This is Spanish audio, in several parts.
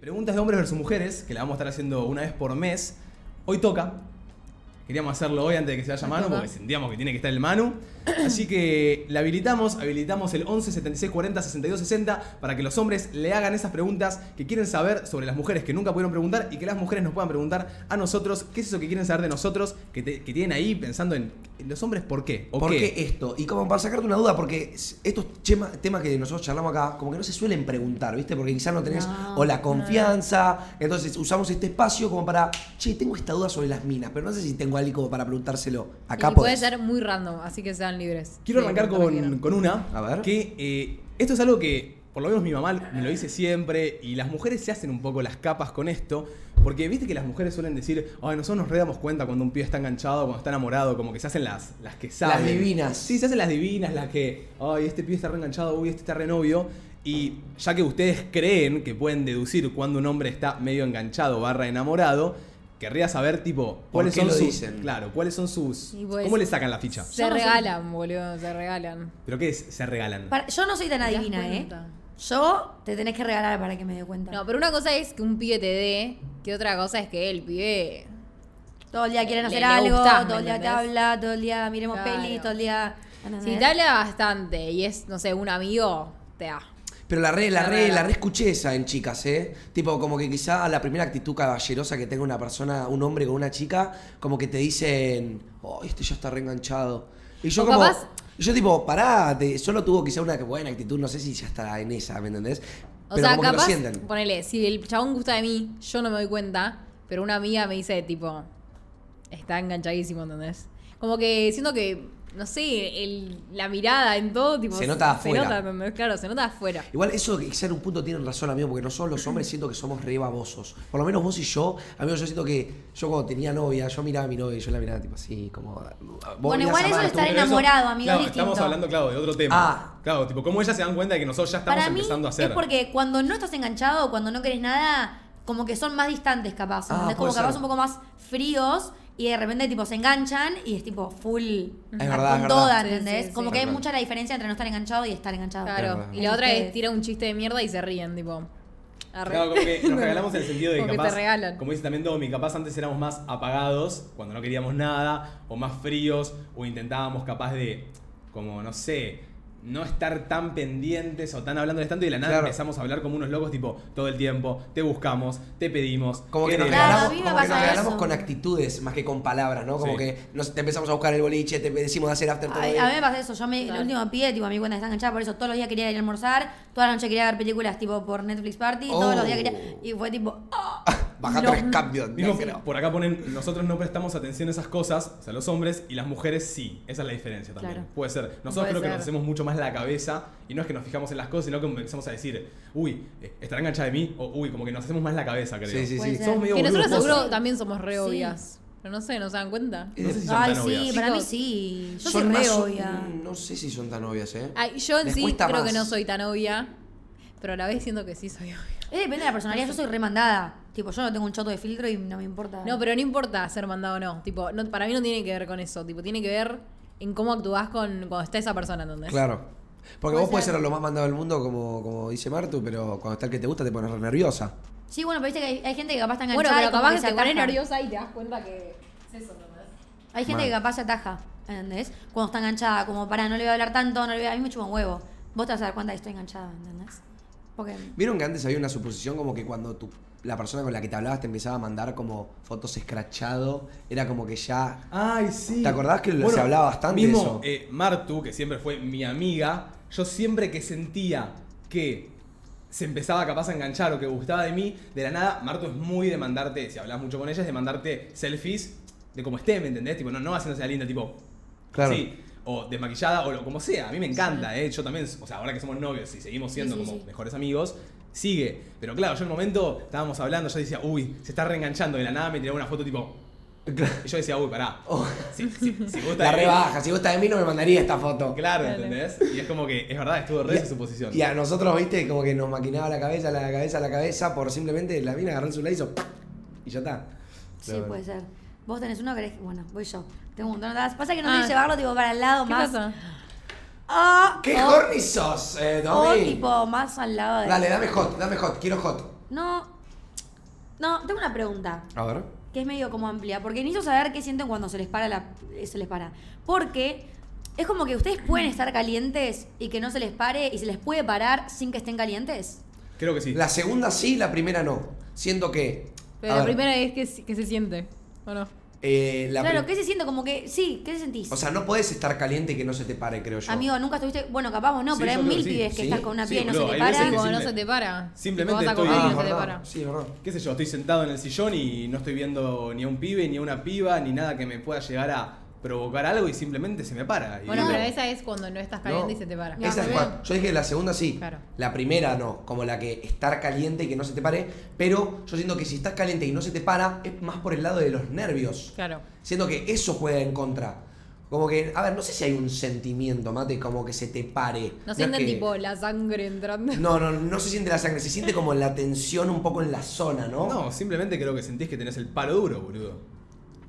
preguntas de hombres versus mujeres, que la vamos a estar haciendo una vez por mes. Hoy toca. Queríamos hacerlo hoy antes de que se vaya Manu, porque sentíamos que tiene que estar el Manu. Así que la habilitamos, habilitamos el 11 76 40 62 60 para que los hombres le hagan esas preguntas que quieren saber sobre las mujeres que nunca pudieron preguntar y que las mujeres nos puedan preguntar a nosotros qué es eso que quieren saber de nosotros, que, te- que tienen ahí pensando en los hombres por qué. ¿O ¿Por qué? qué esto? Y como para sacarte una duda, porque estos temas que nosotros charlamos acá, como que no se suelen preguntar, ¿viste? Porque quizás no tenés No, o la confianza. Entonces usamos este espacio como para, che, tengo esta duda sobre las minas, pero no sé si tengo como para preguntárselo. Acá y puede podés. ser muy random, así que sean libres. Quiero Sí, arrancar con, con una. A ver. Que eh, esto es algo que, por lo menos mi mamá me lo dice siempre, y las mujeres se hacen un poco las capas con esto, porque viste que las mujeres suelen decir, ay, nosotros nos re damos cuenta cuando un pibe está enganchado, cuando está enamorado, como que se hacen las, las que saben. divinas. Sí, se hacen las divinas, las que, ay, este pibe está re enganchado, uy, este está re novio. Y ya que ustedes creen que pueden deducir cuando un hombre está medio enganchado barra enamorado, querría saber, tipo, cuáles qué son lo sus. dicen? Claro, cuáles son sus. Pues- ¿Cómo le sacan la ficha? Se soy- regalan, boludo, se regalan. ¿Pero qué es? Se regalan. Para- yo no soy tan ¿Te das adivina, ¿eh? Yo te tenés que regalar para que me dé cuenta. No, pero una cosa es que un pibe te dé, que otra cosa es que el pibe. todo el día quieren hacer le algo, gustás, todo ¿me el día te habla, todo el día miremos Claro. peli, todo el día. Si te habla bastante y es, no sé, un amigo, te da. Pero la re, la re, la re escuché esa en chicas, ¿eh? Tipo, como que quizá la primera actitud caballerosa que tenga una persona, un hombre con una chica, como que te dicen, oh, este ya está reenganchado. Y yo O como, capaz- yo tipo, pará, te- solo tuvo quizá una buena actitud, no sé si ya está en esa, ¿me entendés? O Pero sea, como que lo sienten. ponele, si el chabón gusta de mí, yo no me doy cuenta, pero una amiga me dice, tipo, está enganchadísimo, ¿entendés? Como que siento que, no sé, el- la mirada en todo, tipo, Se nota afuera. Se nota. Claro, se nota afuera. Igual eso quizá en un punto tienen razón, amigo, porque nosotros los hombres siento que somos re babosos. Por lo menos vos y yo, amigo, yo siento que yo cuando tenía novia, yo miraba a mi novia y yo la miraba tipo así, como... vos Bueno, igual eso de estar enamorado, amigo, claro, es distinto. Estamos hablando, claro, de otro tema. Ah. Claro, tipo, cómo ellas se dan cuenta de que nosotros ya estamos Para mí empezando a hacer. es porque cuando no estás enganchado, cuando no querés nada, como que son más distantes capaz. Ah, ¿entendés? como puede capaz ser. un poco más fríos y de repente tipo se enganchan y es tipo full a- verdad, con es toda, verdad. ¿entendés? sí, como sí. que hay mucha la diferencia entre no estar enganchado y estar enganchado. Claro. Y la otra es tira un chiste de mierda y se ríen, tipo. arre. Claro, como que nos regalamos en el sentido de Como que capaz, te regalan. como dice también Domi, capaz antes éramos más apagados cuando no queríamos nada, o más fríos, o intentábamos capaz de, como no sé, no estar tan pendientes o tan hablándoles tanto y de la nada Claro. empezamos a hablar como unos locos, tipo, todo el tiempo, te buscamos, te pedimos. Como que nos regalamos, mí como que nos con actitudes más que con palabras, ¿no? Como Sí. que nos, te empezamos a buscar el boliche, te decimos de hacer after todo A, mí me pasa eso, yo me, Claro. el último pie, tipo, a mi cuenta está enganchada, por eso todos los días quería ir a almorzar, toda la noche quería ver películas tipo por Netflix Party, todos los días Oh. quería, y fue tipo, ¡ah! Baja No. tres cambios. Negro. por acá ponen, nosotros no prestamos atención a esas cosas, o sea, los hombres, y las mujeres sí. Esa es la diferencia también. Claro. Puede ser. Nosotros Puede creo que nos hacemos mucho más la cabeza, y no es que nos fijamos en las cosas, sino que empezamos a decir, uy, eh, ¿estará enganchada de mí? O uy, como que nos hacemos más la cabeza, creo. Sí, sí, sí. Somos medio Que nosotros seguro también somos re Sí. obvias. Pero no sé, ¿no se dan cuenta? No sé si son Ay, tan sí, obvias. para mí sí. Yo Son soy re más- obvia. No sé si son tan obvias, ¿eh? Ay, yo en Les sí creo que más. no soy tan obvia, pero a la vez siento que sí soy obvia. Eh, depende de la personalidad, yo soy remandada. Tipo, yo no tengo un choto de filtro y no me importa. No, pero no importa ser mandado o no. Tipo, no, para mí no tiene que ver con eso. Tipo, tiene que ver en cómo actúas con, cuando está esa persona, ¿entendés? Claro. Porque Puede vos puedes ser. lo más mandado del mundo, como, como dice Martu, pero cuando está el que te gusta te pones re nerviosa. Sí, bueno, pero viste que hay, hay gente que capaz está Bueno, enganchada pero y como capaz que te pones nerviosa y te das cuenta que es eso, ¿entendés? Hay gente Mal. que capaz se ataja, ¿entendés? Cuando está enganchada, como para, no le voy a hablar tanto, no le voy a... a mí me chupa un huevo. Vos te vas a dar cuenta que estoy enganchada, ¿entendés? Porque... ¿Vieron que antes había una suposición como que cuando tu, la persona con la que te hablabas te empezaba a mandar como fotos escrachado, era como que ya... Ay, sí. ¿Te acordás que se hablaba bastante mismo, de eso? eh, Martu, que siempre fue mi amiga, yo siempre que sentía que se empezaba capaz a enganchar o que gustaba de mí, de la nada, Martu es muy de mandarte, si hablas mucho con ella, es de mandarte selfies de como esté, ¿me entendés? Tipo, no, no haciéndose la linda, tipo, Claro. sí, o desmaquillada o lo, como sea. A mí me encanta, ¿eh? Yo también, o sea, ahora que somos novios y seguimos siendo Sí, sí, como mejores amigos, sigue. Pero claro, yo en el momento estábamos hablando, yo decía, uy, se está reenganchando, de la nada me tiraba una foto tipo... Y yo decía, uy, pará. Oh. Si, si, si gusta La de mí- rebaja, si gusta de mí no me mandaría esta foto. Claro. ¿entendés? Y es como que, es verdad, estuvo re Y su posición. Y a nosotros, viste, como que nos maquinaba la cabeza, la cabeza, la cabeza, por simplemente la mina agarrar el celular y hizo y ya está. Sí, Pero- puede ser. Vos tenés uno que querés... Bueno, voy yo. Tengo un montón de. Pasa que no sé Ah. llevarlo tipo para el lado ¿Qué más... pasa? Ah, ¿Qué o- horny sos, eh, O Domi? tipo más al lado de... Dale, dame hot, dame hot, quiero hot. No, No, tengo una pregunta. A ver. que es medio como amplia, porque necesito saber qué sienten cuando se les para la eh, se les para. Porque es como que ustedes pueden estar calientes y que no se les pare y se les puede parar sin que estén calientes. Creo que sí. La segunda sí, la primera no. Siento que. Pero a la ver, primera es que, que se siente, ¿o no? Eh, la claro, ¿qué se siente? Como que, sí, ¿qué sentís? O sea, no puedes estar caliente y que no se te pare, creo yo. Amigo, nunca estuviste, bueno, capaz vos no, Sí, pero hay yo creo mil que sí. pibes que Sí. estás con una Sí, piba y no boludo, se hay te veces para. que Como simple- no se te para. simplemente Tipo, vas a estoy- comer y no se te para. Sí, verdad. qué sé yo, estoy sentado en el sillón y no estoy viendo ni a un pibe, ni a una piba, ni nada que me pueda llegar a provocar algo y simplemente se me para. Y Bueno, digo, pero esa es cuando no estás caliente No. y se te para. No, Esa es cual- Yo dije la segunda sí. Claro. La primera no. Como la que estar caliente y que no se te pare. Pero yo siento que si estás caliente y no se te para, es más por el lado de los nervios. Claro. Siento que eso juega en contra. Como que, a ver, no sé si hay un sentimiento, mate, como que se te pare. No es sienten que- tipo la sangre entrando. No, no, no se siente la sangre, se siente como la tensión un poco en la zona, ¿no? No, simplemente creo que sentís que tenés el palo duro, boludo.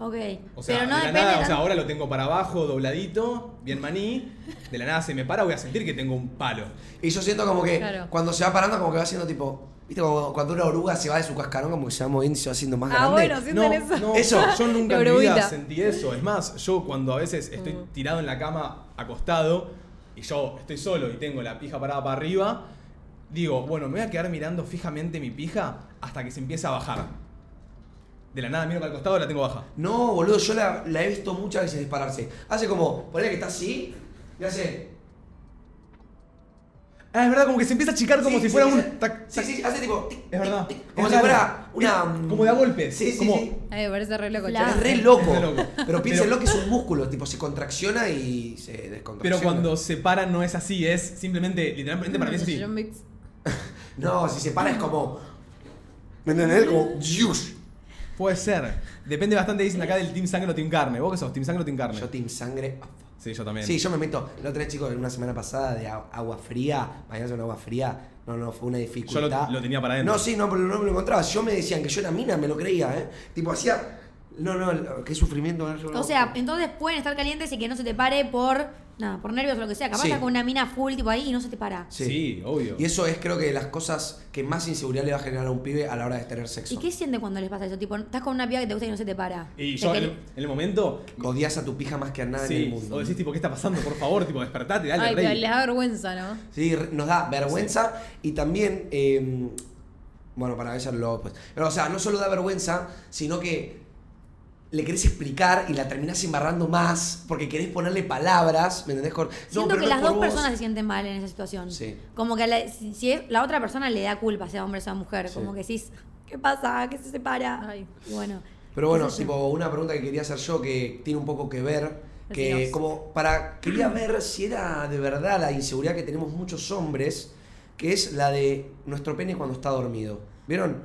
Ok. O sea, pero no de la depende. nada, o sea, ahora lo tengo para abajo, dobladito, bien maní. De la nada se me para, voy a sentir que tengo un palo. Y yo siento como que Claro. cuando se va parando, como que va haciendo tipo. ¿Viste? Como cuando una oruga se va de su cascarón, como que se va moviendo y se va haciendo más Ah, grande. bueno, No, sienten eso. no, Eso. yo nunca en mi vida oruguita. sentí eso. Es más, yo cuando a veces estoy Mm. tirado en la cama, acostado, y yo estoy solo y tengo la pija parada para arriba, digo, bueno, me voy a quedar mirando fijamente mi pija hasta que se empiece a bajar. De la nada miro para el costado y la tengo baja. No, boludo, yo la, la he visto muchas veces dispararse. Hace como, ponele que está así, y hace. Ah, es verdad, como que se empieza a achicar como Sí, si sí, fuera sí, un. sí. tac, Sí, tac. sí, hace tipo. tic, Es verdad. tic, tic, como Es si raro. fuera una. Es como de a golpes. Sí, sí, como- sí. Ay, me parece re loco. Claro. Es re loco. Es re loco. Pero piénsenlo Pero- que es un músculo, tipo se contracciona y se descontracciona. Pero cuando se para no es así, es simplemente, literalmente para mí es así. Mix. No, si se para es como. ¿Me entendés? Como. ¡yush! Puede ser. Depende bastante, dicen acá del Team Sangre o Team Carne. ¿Vos qué sos? ¿Team Sangre o Team Carne? Yo, Team Sangre. Sí, yo también. Sí, yo me meto. La otra vez, chicos, una semana pasada de agua fría, bañarse con agua fría. No, no, fue una dificultad. lo- lo tenía para adentro. No, sí, no, pero no me lo encontraba. Yo me decían que yo era mina, me lo creía, ¿eh? Tipo, hacía. No, no, qué sufrimiento. Yo no- O sea, entonces pueden estar calientes y que no se te pare por nada, por nervios o lo que sea. Capaz Sí. con una mina full tipo ahí y no se te para. Sí, obvio. Y eso es, creo que, las cosas que más inseguridad le va a generar a un pibe a la hora de tener sexo. ¿Y qué siente cuando les pasa eso? Tipo, estás con una piba que te gusta y no se te para. Y Te yo en, querés- el- en el momento. Odias a tu pija más que a nada en el Sí, mundo. o decís tipo, ¿qué está pasando? Por favor, tipo, despertate, dale, Ay, rey. pero les da vergüenza, ¿no? Sí, re- nos da vergüenza y también, eh, bueno, para eso luego después. Pero, o sea, no solo da vergüenza, sino que le querés explicar y la terminás embarrando más porque querés ponerle palabras, ¿me entendés? Siento pero que no las dos vos. personas se sienten mal en esa situación. Sí. Como que la, si, si es- la otra persona le da culpa, sea hombre o sea mujer. Sí. Como que decís, ¿qué pasa? ¿Qué se separa? Ay. Y bueno. Pero bueno, tipo, una pregunta que quería hacer yo que tiene un poco que ver, que Decinos. como para, quería ver si era de verdad la inseguridad que tenemos muchos hombres, que es la de nuestro pene cuando está dormido. ¿Vieron?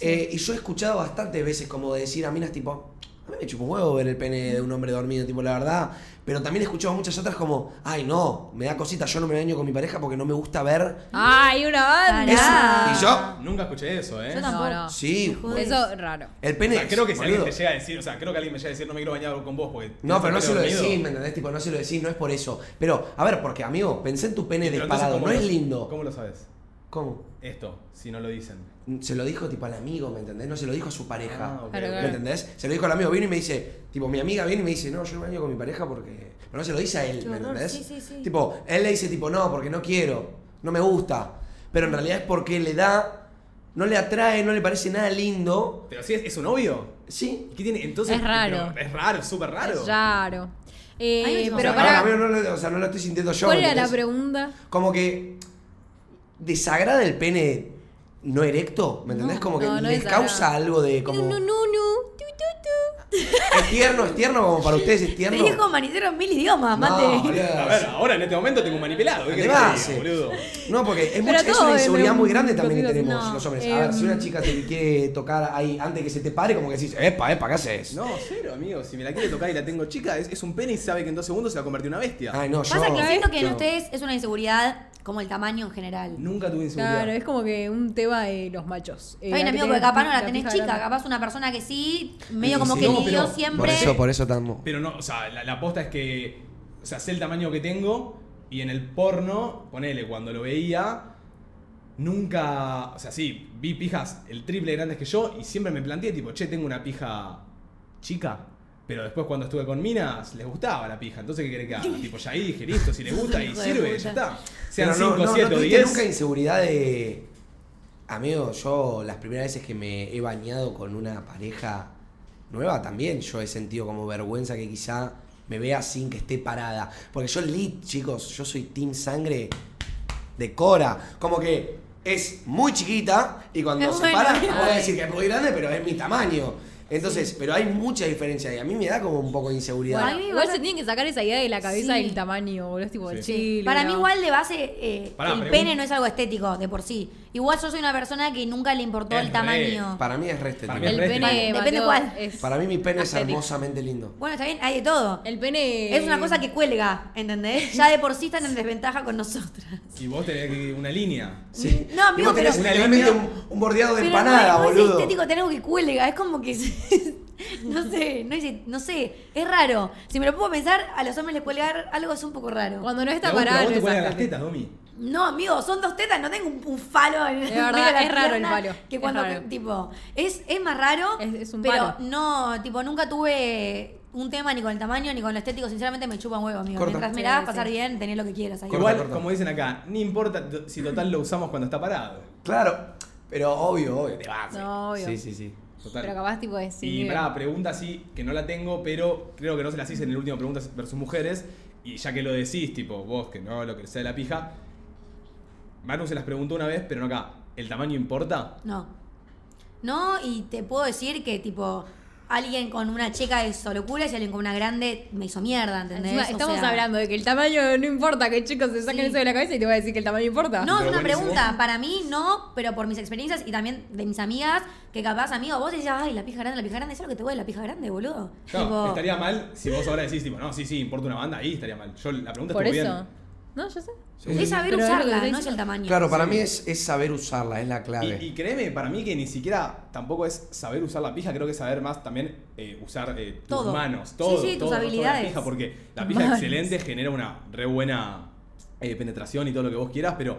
Eh, y yo he escuchado bastantes veces como de decir a minas tipo, a mí me chupa un huevo ver el pene de un hombre dormido, tipo, la verdad. Pero también he escuchado muchas otras como, ay no, me da cosita, yo no me baño con mi pareja porque no me gusta ver. ¡Ay, una banda! Pará. ¿Y yo? Nunca escuché eso, ¿eh? Yo tampoco. No, no. Sí. Eso es raro. el O pene. sea, creo que si alguien te llega a decir, o sea, creo que alguien me llega a decir no me quiero bañar con vos porque. No, pero no se lo dormido. decís, ¿me entendés? Tipo, no se lo decís, no es por eso. Pero, a ver, porque, amigo, pensé en tu pene Pero entonces, disparado, ¿cómo no lo- es lindo. ¿Cómo lo sabes? ¿Cómo? Esto, si no lo dicen. Se lo dijo tipo al amigo, ¿me entendés? No se lo dijo a su pareja. Ah, Claro. ¿Me entendés? Se lo dijo al amigo, vino y me dice, tipo, mi amiga viene y me dice, no, yo me baño con mi pareja porque. Pero no se lo dice a él, Qué ¿me horror, entendés? sí, sí, sí. Tipo, él le dice, tipo, no, porque no quiero, no me gusta. Pero en realidad es porque le da, no le atrae, no le parece nada lindo. Pero si es, es un novio. Sí. ¿Qué tiene? Entonces. Es raro. es raro, es súper raro. Es raro. Eh, Ay, pero O sea, para. no, no, o sea, no lo estoy sintiendo yo. ¿Cuál ¿me era la pregunta? Como que desagrada el pene no erecto, ¿me entendés? No, como que no, no les causa algo de como... No, no, no, no. Tu, tu, tu. Es tierno, es tierno como para ustedes, es Te tierno. dijo manicero en mil idiomas, No, mate. boludo. A ver, ahora en este momento tengo un manipelado. ¿Qué Además, diga, boludo? No, porque es, mucha- es una es inseguridad un muy grande también que tenemos No, los hombres. A ver, si una chica te quiere tocar ahí antes que se te pare, como que decís, epa, epa, ¿qué haces? No, cero, amigo. Si me la quiere tocar y la tengo chica, es, es un pene y sabe que en dos segundos se va a convertir en una bestia. Ay, no, yo... Pasa que siento que en ustedes es una inseguridad como el tamaño en general. Nunca tuve inseguridad. Claro, es como que un tema de los machos. Eh, Está bien, la que amigo, porque capaz no la tenés grande. chica, capaz una persona que sí, medio Sí, como sí. que No, siempre. Por eso, por eso estamos... Pero no, o sea, la, la aposta es que, o sea, sé el tamaño que tengo y en el porno, ponele, cuando lo veía, nunca, o sea, sí, vi pijas el triple de grandes que yo y siempre me planteé tipo, che, tengo una pija chica. Pero después cuando estuve con minas, les gustaba la pija. Entonces, ¿qué querés que haga? Tipo, ya ahí dije, listo, si les gusta y sirve, ya está. Sean Pero no- 5, no, 7 no o tuviste 10. nunca inseguridad de. Amigo, yo las primeras veces que me he bañado con una pareja nueva también yo he sentido como vergüenza que quizá me vea sin que esté parada. Porque yo lit, chicos, yo soy team sangre de Cora. Como que es muy chiquita y cuando Es se bueno. para, voy a decir que es muy grande, pero es mi tamaño. Entonces, pero hay mucha diferencia y a mí me da como un poco de inseguridad. Bueno, A mí igual se tienen que sacar esa idea de la cabeza Sí. del tamaño, boludo. Es tipo Sí. chill. Para ¿no? mí igual de base eh, Pará, el pene no es algo estético de por sí. Igual yo soy una persona que nunca le importó Es el re- tamaño. Para mí es re estético. Para mí El pene. Depende Mateo, cuál. es Para mí mi pene es hermosamente lindo. Bueno, está bien, hay de todo. El pene. Es una cosa que cuelga, ¿entendés? Ya de por sí están en desventaja con nosotras. Y vos tenés que una línea. Sí. No, amigo, Y vos tenés pero- literalmente un, un bordeado de empanada, no, es- boludo. estético tener algo que cuelga, es como que. no sé, no, es- no sé, es raro. Si me lo puedo pensar, a los hombres les cuelgar algo es un poco raro. Cuando no a está vos- pero a parada, vos te cuelgan las tetas, Domi. No, amigo, son dos tetas, no tengo un, un falo en Es verdad, de la es raro el palo, Que es cuando, raro. tipo, es, es más raro, Es- es un pero palo. no, tipo, nunca tuve un tema ni con el tamaño ni con lo estético. Sinceramente me chupa un huevo, amigo. Corta. Mientras me Sí, la hagas sí. pasar bien, tenés lo que quieras ahí. Corta, Igual, corta. como dicen acá, ni importa si total lo usamos cuando está parado. Claro, pero obvio, obvio, de base. No, obvio. Sí, sí, sí. Total. Pero capaz, tipo, es. sin y nivel. pará, pregunta sí, que no la tengo, pero creo que no se las hice en el último Preguntas versus Mujeres. Y ya que lo decís, tipo, vos que no lo que sea de la pija. Manu se las preguntó una vez, pero no acá. ¿El tamaño importa? No. No, y te puedo decir que, tipo, alguien con una checa hizo locura y alguien con una grande me hizo mierda, ¿entendés? Encima, O estamos sea, hablando de que el tamaño no importa, que chicos se saquen Sí. eso de la cabeza y te voy a decir que el tamaño importa. No, es una buenísimo. pregunta. Para mí no, pero por mis experiencias y también de mis amigas, que capaz, amigo, vos decías, ay, la pija grande, la pija grande, ¿sabes lo que te voy la pija grande, boludo? No, Tipo, estaría mal si vos ahora decís, tipo, no, sí, sí, importa una banda, ahí estaría mal. Yo la pregunta Por estuvo eso. bien. No, yo sé. es saber Pero usarla, no es el tamaño. Claro, para Sí. mí es, es saber usarla, es la clave. Y, y créeme, para mí que ni siquiera tampoco es saber usar la pija, creo que es saber más también eh, usar eh, tus Todo. manos, Sí, todo, sí, tus todo, toda habilidades. La pija, porque la Tus pija manos. excelente genera una re buena eh, penetración y todo lo que vos quieras, pero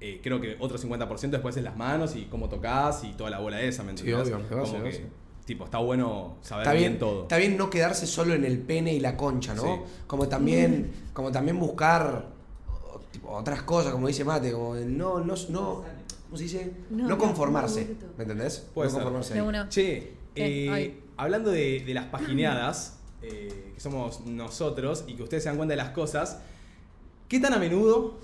eh, creo que otro 50% después es las manos y cómo tocas y toda la bola esa, ¿me Sí, entendés? obvio, Como que, tipo, está bueno saber Está bien, bien, todo. está bien no quedarse solo en el pene y la concha, ¿no? Sí. Como también, como también buscar tipo, otras cosas, como dice Mate, como de no, no, no, ¿cómo se dice? No, conformarse. ¿me entendés? Puede no ser. conformarse. Ahí. una. Che, eh, Ay. hablando de, de las pagineadas, eh, que somos nosotros y que ustedes se dan cuenta de las cosas, ¿qué tan a menudo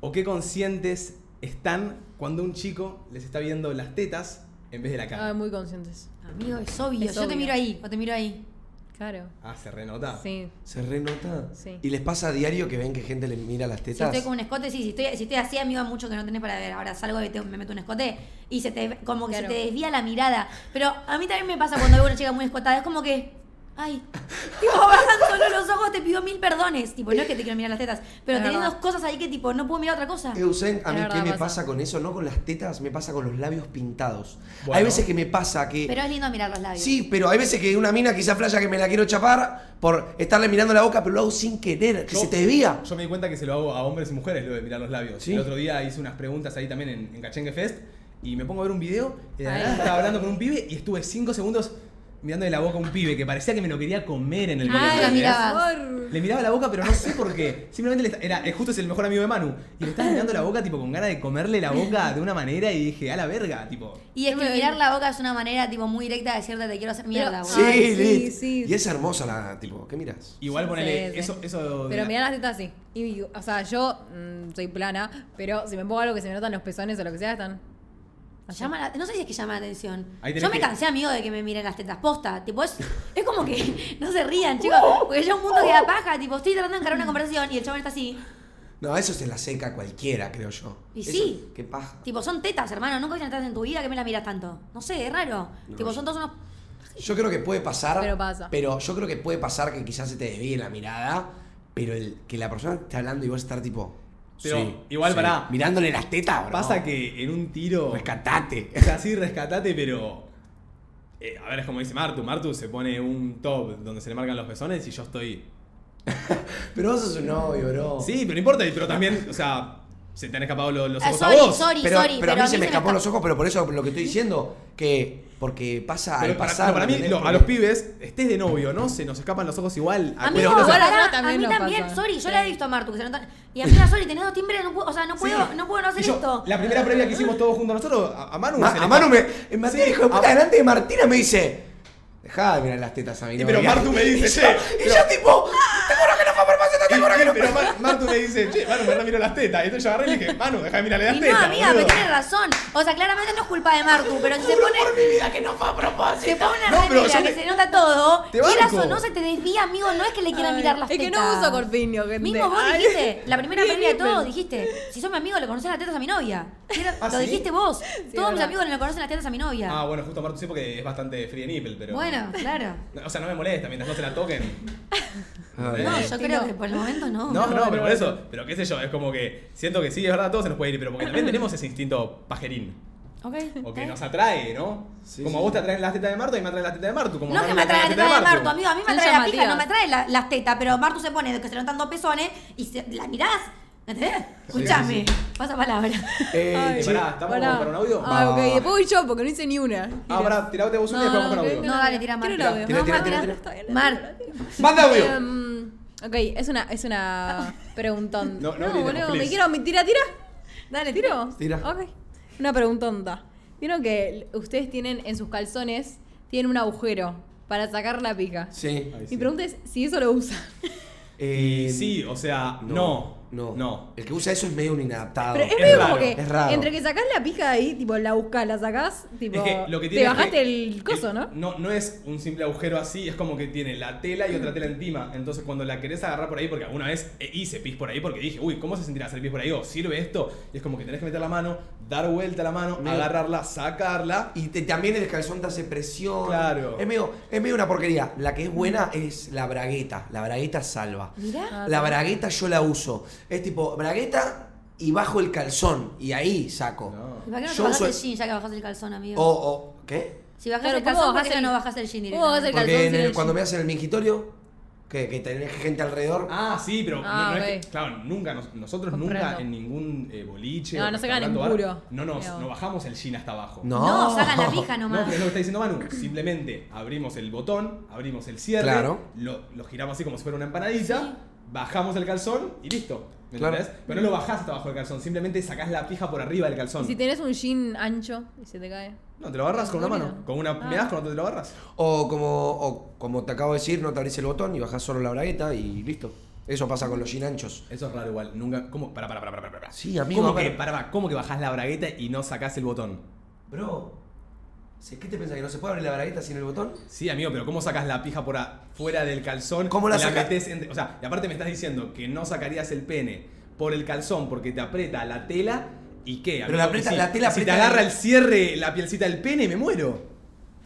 o qué conscientes están cuando un chico les está viendo las tetas en vez de la cara? Ah, muy conscientes. Amigo, es obvio. Es Yo te miro ahí, o te miro ahí. Claro. Ah, se renota. Sí. ¿Se renota? Sí. ¿Y les pasa a diario que ven que gente le mira las Si tetas? estoy con un escote, sí, si estoy, si estoy así, amigo, mucho que no tenés para ver. Ahora salgo y te- me meto un escote y se te como que Claro. se te desvía la mirada. Pero a mí también me pasa cuando veo una chica muy escotada, es como que. Ay, tipo, bajan solo los ojos, te pido mil perdones. Tipo, no es que te quiero mirar las tetas, pero tenés dos cosas ahí que, tipo, no puedo mirar otra cosa. Eusen, a Es mí qué me pasa. con eso, no con las tetas, me pasa con los labios pintados. Bueno. Hay veces que me pasa que Pero es lindo mirar los labios. Sí, pero hay veces que una mina quizá flaya que me la quiero chapar por estarle mirando la boca, pero lo hago sin querer, que Yo- se te desvía. Yo me di cuenta que se lo hago a hombres y mujeres, lo de mirar los labios. Sí. El otro día hice unas preguntas ahí también en, en Cachengue Fest y me pongo a ver un video y de la nada estaba hablando con un pibe y estuve 5 segundos mirándole la boca a un pibe que parecía que me lo quería comer en el video. Ah, la ¿entendés? miraba. Le miraba la boca, pero no sé por qué. Simplemente le era, eh, justo es el mejor amigo de Manu. Y le estaba mirando la boca, tipo, con ganas de comerle la boca de una manera y dije, a la verga, tipo. Y es que mirar la boca es una manera, tipo, muy directa de decirte te quiero hacer mierda. Sí, Ay, sí, sí. Y es hermosa la, tipo, ¿qué miras? Igual ponele, Sí, sí. eso, eso. de Pero la- mirá las tetas así. Y, o sea, yo mm, soy plana, pero si me pongo algo que se me notan los pezones o lo que sea, están. Llama la- no sé si es que llama la atención. Yo me que- cansé, amigo, de que me miren las tetas posta. Tipo, es, es como que no se rían, chicos. Porque yo un mundo que da paja. Tipo, estoy tratando de encarar una conversación y el chabón está así. No, eso se la seca cualquiera, creo yo. Y Eso- sí. Qué paja. Tipo, son tetas, hermano. Nunca viste tetas en tu vida que me las miras tanto. No sé, es raro. No, tipo, yo- son todos unos. Yo creo que puede pasar. Pero pasa. Pero yo creo que puede pasar que quizás se te desvíe la mirada, pero el, que la persona esté hablando y vos estar tipo. Pero sí, igual, sí, pará. Mirándole las tetas, bro. Pasa que en un tiro. Rescatate. O sea, sí, rescatate, pero. eh, a ver, es como dice Martu. Martu se pone un top donde se le marcan los pezones y yo estoy. Pero vos sos un novio, bro. Sí, pero no importa, pero también, o sea. se te han escapado los, los Ah, ojos sorry, a vos. sorry, Pero, sorry. pero a mí se me me escapó esca- los ojos, pero por eso lo que estoy diciendo, que porque pasa Pero al para, pasar. pero para mí, lo- a los pibes, estés de novio, ¿no? Se nos escapan los ojos igual. A Igual cosa. a a mí también, pasa. sorry, yo Sí. la he visto a Martu que se nota. Y amiga, sorry, tenés dos timbres, no puedo, o sea, no puedo, Sí. no puedo no hacer yo, esto. La primera previa que hicimos todos juntos nosotros, a, a Manu. Ma- se le a Manu me. En Martina, Sí, hijo de puta, a- delante de Martina me dice. Dejá de mirar las tetas a mí. Y pero Martu me dice, y yo tipo, te juro que no fue a que no Pero Mar- Martu me dice, che, Manu, me miro las tetas. Y entonces yo agarré y le dije, Manu, deja de mirarle las Y tetas. no, amiga, boludo. pero tiene razón. O sea, claramente no es culpa de Martu, pero si se Juro pone. por mi vida que no fue a propósito. Se pone una No, pero remera yo que te- se nota todo, te quieras banco. o no se te desvía, amigo, no es que le quieran Ay, mirar las es tetas. que no uso corpiño, gente. Mismo vos Ay. dijiste, la primera previa de todo, dijiste, si sos mi amigo le conocen las tetas a mi novia. Era- ¿Ah, lo sí? dijiste vos. Todos mis verdad. amigos le conocen las tetas a mi novia. Ah, bueno, justo Martu sí porque es bastante free nipple, pero. bueno, claro. O sea, no me molesta mientras no se la toquen. No, Eh, yo creo que por el momento no. No, no, no, pero por eso. Pero qué sé yo, es como que siento que sí, es verdad, todo se nos puede ir, pero porque también tenemos ese instinto pajerín. Ok. O que nos atrae, ¿no? Sí, como sí. a vos te atraen las tetas de Martu y me atraen las tetas de Martu. Como No que me atraen teta de las tetas Martu, amigo. A mí me atrae la pija, no me atrae la- las tetas, pero Martu se pone que se notan dos pezones y se, la mirás. ¿Entendés? Escuchame. Pasa palabra. Eh, Eh, che, pará, ¿estamos Pará. para un audio? Ah, Va, ok. va, va. Después voy yo porque no hice ni una. Ah, pará, tirate vos una y después vamos con audio. No, dale, tira Mar. Quiero un audio. Tira, No, tira, Mar, tira, Mar. Manda audio. Em, ok, es una, es una preguntón. No, no no, gritemos, boludo, please. me quiero. me- Tira, tira. Dale, ¿Tiro? Tira. Ok. Una preguntonta. ¿Vieron que ustedes tienen en sus calzones, tienen un agujero para sacar la pica? Sí. Ay, Mi sí. pregunta es si eso lo usan. Y sí, o sea, no. No. No. El que usa eso es medio un inadaptado. Pero es, Es medio raro, como que es raro. entre que sacás la pija de ahí, tipo la buscás, la sacás, tipo Es que lo que te tiene es bajaste que el coso, ¿no? No, no es un simple agujero así, es como que tiene la tela y otra tela encima. Entonces cuando la querés agarrar por ahí, porque alguna vez eh, hice pis por ahí porque dije, uy, ¿cómo se sentirá hacer pis por ahí? O sirve esto. Y es como que tenés que meter la mano, dar vuelta la mano, Me- agarrarla, sacarla. Y te- también el calzón te hace presión. Claro. Es medio, es medio una porquería. La que es buena es la bragueta. La bragueta salva. Mirá. La bragueta yo la uso. Es tipo bragueta y bajo el calzón. Y ahí saco. No. ¿Y para qué no te Yo bajas uso- el jean ya que bajas el calzón, amigo? O, o, ¿qué? si bajas Claro, el ¿cómo calzón, ¿por qué el- no bajas el jean ¿Cómo el? Porque calzón en sin el- el cuando jean. me hacen el mingitorio, que, que tenés gente alrededor. Ah, sí, pero no- Ah, no, es ok. que, claro, nunca, nos- nosotros Comprendo. nunca en ningún eh, boliche. No, o no se o puro. No, nos, Pero- no bajamos el jean hasta abajo. No. No, sacan la pija No, nomás. pero es lo que está diciendo Manu. Simplemente abrimos el botón, abrimos el cierre, Claro. lo, lo giramos así como si fuera una empanadita, bajamos el calzón y listo. ¿Me Claro. entendés? Pero no lo bajás hasta abajo del calzón, simplemente sacás la pija por arriba del Y calzón. si tenés un jean ancho y se te cae. No, te lo agarras con una mano. Con una Ah. me das con otra te lo agarras. O como, o como te acabo de decir, no te abrís el botón y bajás solo la bragueta y listo. Eso pasa con los jean anchos. Eso es raro igual. Nunca. ¿Cómo? Para, para, para, para, para. Sí, amigo, ¿Cómo a que, para, para, ¿Cómo que bajás la bragueta y no sacás el botón? Bro, ¿sé- ¿qué te pensás que no se puede abrir la bragueta sin el botón? Sí, amigo, pero ¿cómo sacas la pija por afuera del calzón? ¿Cómo la metés entre- O sea, y aparte me estás diciendo que no sacarías el pene por el calzón porque te aprieta la tela y qué, amigo? Pero la aprieta- la tela y Si te aprieta agarra el- cierre, la pielcita del pene, me muero.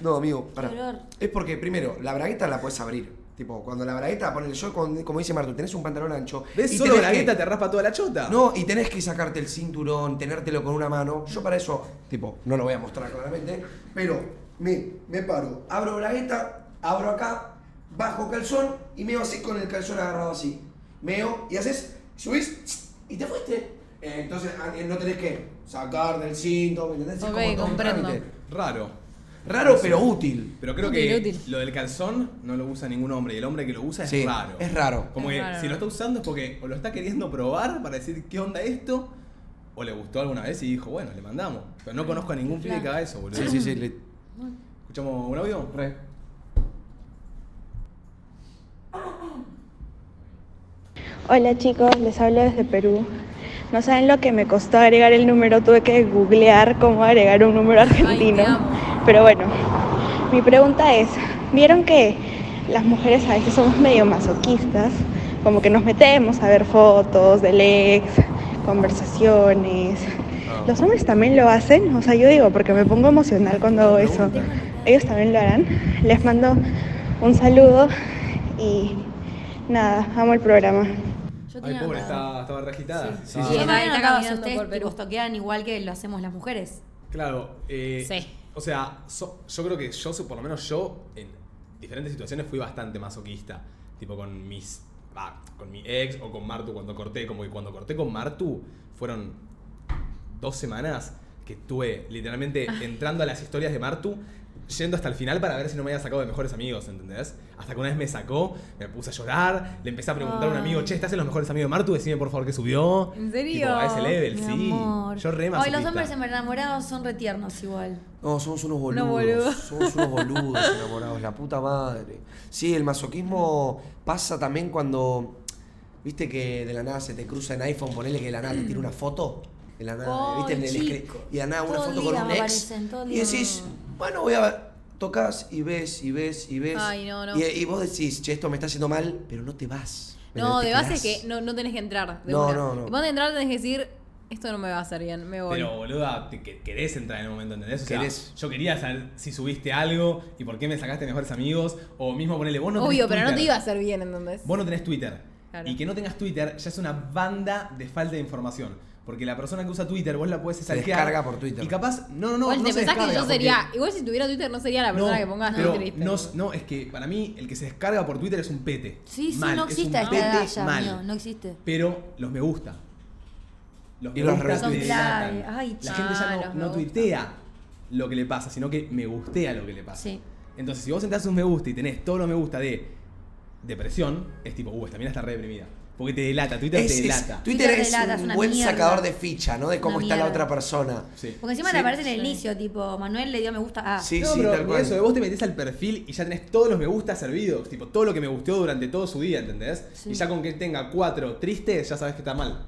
No, amigo, pará. Es porque, primero, la bragueta la puedes abrir. Tipo, cuando la bragueta, ponele yo, con- como dice Martu, tenés un pantalón ancho. ¿Ves? y Solo tenés la que- gueta te raspa toda la chota. No, y tenés que sacarte el cinturón, tenértelo con una mano. Yo para eso, tipo, no lo voy a mostrar claramente, pero me, me paro, abro bragueta, abro acá, bajo calzón y meo así con el calzón agarrado así. Meo y haces, subís y te fuiste. Eh, entonces ah, eh, no tenés que sacar del cinto, ¿me entendés? Es como todo un comprendo. trámite. Raro. Raro pero útil. Pero creo Útil, que útil. lo del calzón no lo usa ningún hombre y el hombre que lo usa es Sí, raro. es raro. Como Es que raro. si lo está usando es porque o lo está queriendo probar para decir qué onda esto o le gustó alguna vez y dijo, bueno, le mandamos. Pero no conozco a ningún pibe que haga eso, boludo. Sí, sí, sí. le- ¿Escuchamos un audio? re. Hola chicos, les hablo desde Perú. No saben lo que me costó agregar el número, tuve que googlear cómo agregar un número argentino. amo. Pero bueno, mi pregunta es, ¿vieron que las mujeres a veces somos medio masoquistas? Como que nos metemos a ver fotos del ex, conversaciones. ¿Los hombres también lo hacen? O sea, yo digo, porque me pongo emocional cuando hago eso. ¿Ellos también lo harán? Les mando un saludo y nada, amo el programa. Yo Ay, pobre, está, estaba regitada. Sí, Estaba- sí. Habían está notado si caminando ustedes por Perú. igual que lo hacemos las mujeres. Claro. eh, Sí. O sea, so- yo creo que yo, por lo menos yo, en diferentes situaciones fui bastante masoquista. Tipo con mis va, con mi ex o con Martu cuando corté. Como que cuando corté con Martu fueron dos semanas que estuve literalmente entrando a las historias de Martu, yendo hasta el final para ver si no me había sacado de mejores amigos, ¿entendés? Hasta que una vez me sacó, me puse a llorar, le empecé a preguntar a un amigo, che, ¿estás en los mejores amigos de Martu? Decime por favor que subió. ¿En serio? Tipo, a ese level, Mi sí. amor. Yo re Ay, los hombres enamorados son retiernos igual. No, somos unos boludos. No, boludo. Somos unos boludos enamorados, la puta madre. Sí, el masoquismo pasa también cuando. Viste que de la nada se te cruza en iPhone, ponele que de la nada te tira una foto. De la nada, ¿viste? En el y de la nada una Todo foto con un ex. aparecen, Y decís, bueno, voy a. Tocas y ves y ves y ves. Ay, no, no. Y, y vos decís, che, esto me está haciendo mal, pero no te vas. No, Te de base es que no, no tenés que entrar. De No, una. no, no. Y cuando entrar tenés que decir, esto no me va a hacer bien, me voy. Pero boluda, te- que- querés entrar en el momento, ¿entendés? O sea, Querés. yo quería saber si subiste algo y por qué me sacaste mejores amigos. O mismo ponerle, vos no Obvio, tenés pero no te iba a hacer bien, ¿entendés? Vos no tenés Twitter. Claro. Y que no tengas Twitter ya es una banda de falta de información. Porque la persona que usa Twitter, vos la puedes Se stalkear. descarga por Twitter. Y capaz, no, no, no. igual no te se pensás que yo porque- sería. Igual si tuviera Twitter no sería la persona No, que pongas pero triste. no, no, es que para mí el que se descarga por Twitter es un pete. Sí, sí, Mal, no es existe un a esta pete edad ya, mal. no existe. Pero los me gusta. Los Y me los delatan. clave. Ay, La gente ya los no, no tuitea lo que le pasa, sino que me gustea lo que le pasa. Sí. Entonces, si vos entras un me gusta y tenés todos los me gusta de depresión, es tipo, uh, esta mina está re deprimida. Porque te delata, Twitter Es- te es- delata. Twitter Twitter es delata, un buen mierda. sacador de ficha, ¿no? De cómo Una está la otra persona. Sí. Porque encima Sí. te aparece en el Sí. inicio, tipo, Manuel le dio me gusta a. Sí, no, sí, pero tal cual. eso, de vos te metés al perfil y ya tenés todos los me gusta servidos. Tipo, todo lo que me gustó durante todo su día, ¿entendés? Sí. Y ya con que tenga cuatro tristes, ya sabes que está mal.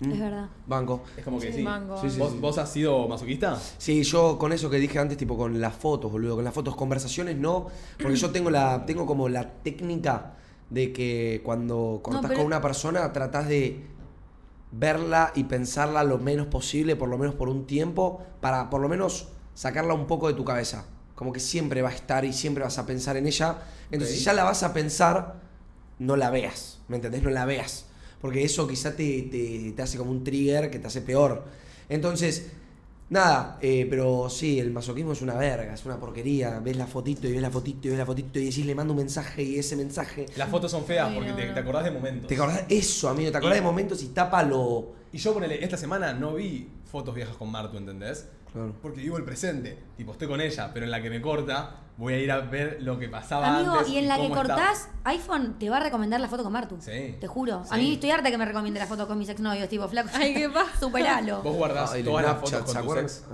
Mm. Es verdad. Banco. Es como que Sí, sí. mango. Sí, sí, ¿Vos, sí. vos has sido masoquista? Sí, yo con eso que dije antes, tipo con las fotos, boludo, con las fotos, conversaciones no, porque yo tengo la, tengo como la técnica de que cuando cortás pero- con una persona tratás de verla y pensarla lo menos posible, por lo menos por un tiempo, para por lo menos sacarla un poco de tu cabeza. Como que siempre va a estar y siempre vas a pensar en ella. Entonces, si ya la vas a pensar, no la veas. ¿Me entendés? No la veas. Porque eso quizá te, te- te hace como un trigger que te hace peor. Entonces, nada, eh, pero sí, el masoquismo es una verga, es una porquería. Ves la fotito y ves la fotito y ves la fotito y decís, le mando un mensaje y ese mensaje. Las fotos son feas porque te, acordás de momentos. ¿Te acordás? Eso, amigo, ¿te acordás Y- de momentos y tapa lo. Y yo ponele, esta semana no vi fotos viejas con Martu, ¿entendés? Claro. Porque vivo el presente. Tipo, estoy con ella, pero en la que me corta, voy a ir a ver lo que pasaba Amigo, antes. y en la que estaba. cortás, iPhone te va a recomendar la foto con Martu. Sí. Te juro. Sí. A mí estoy harta que me recomiende la foto con mis exnovios, tipo, flaco. Ay, ¿qué pasa? Superalo. Vos guardás Ah, todas las fotos ¿se con tus ex.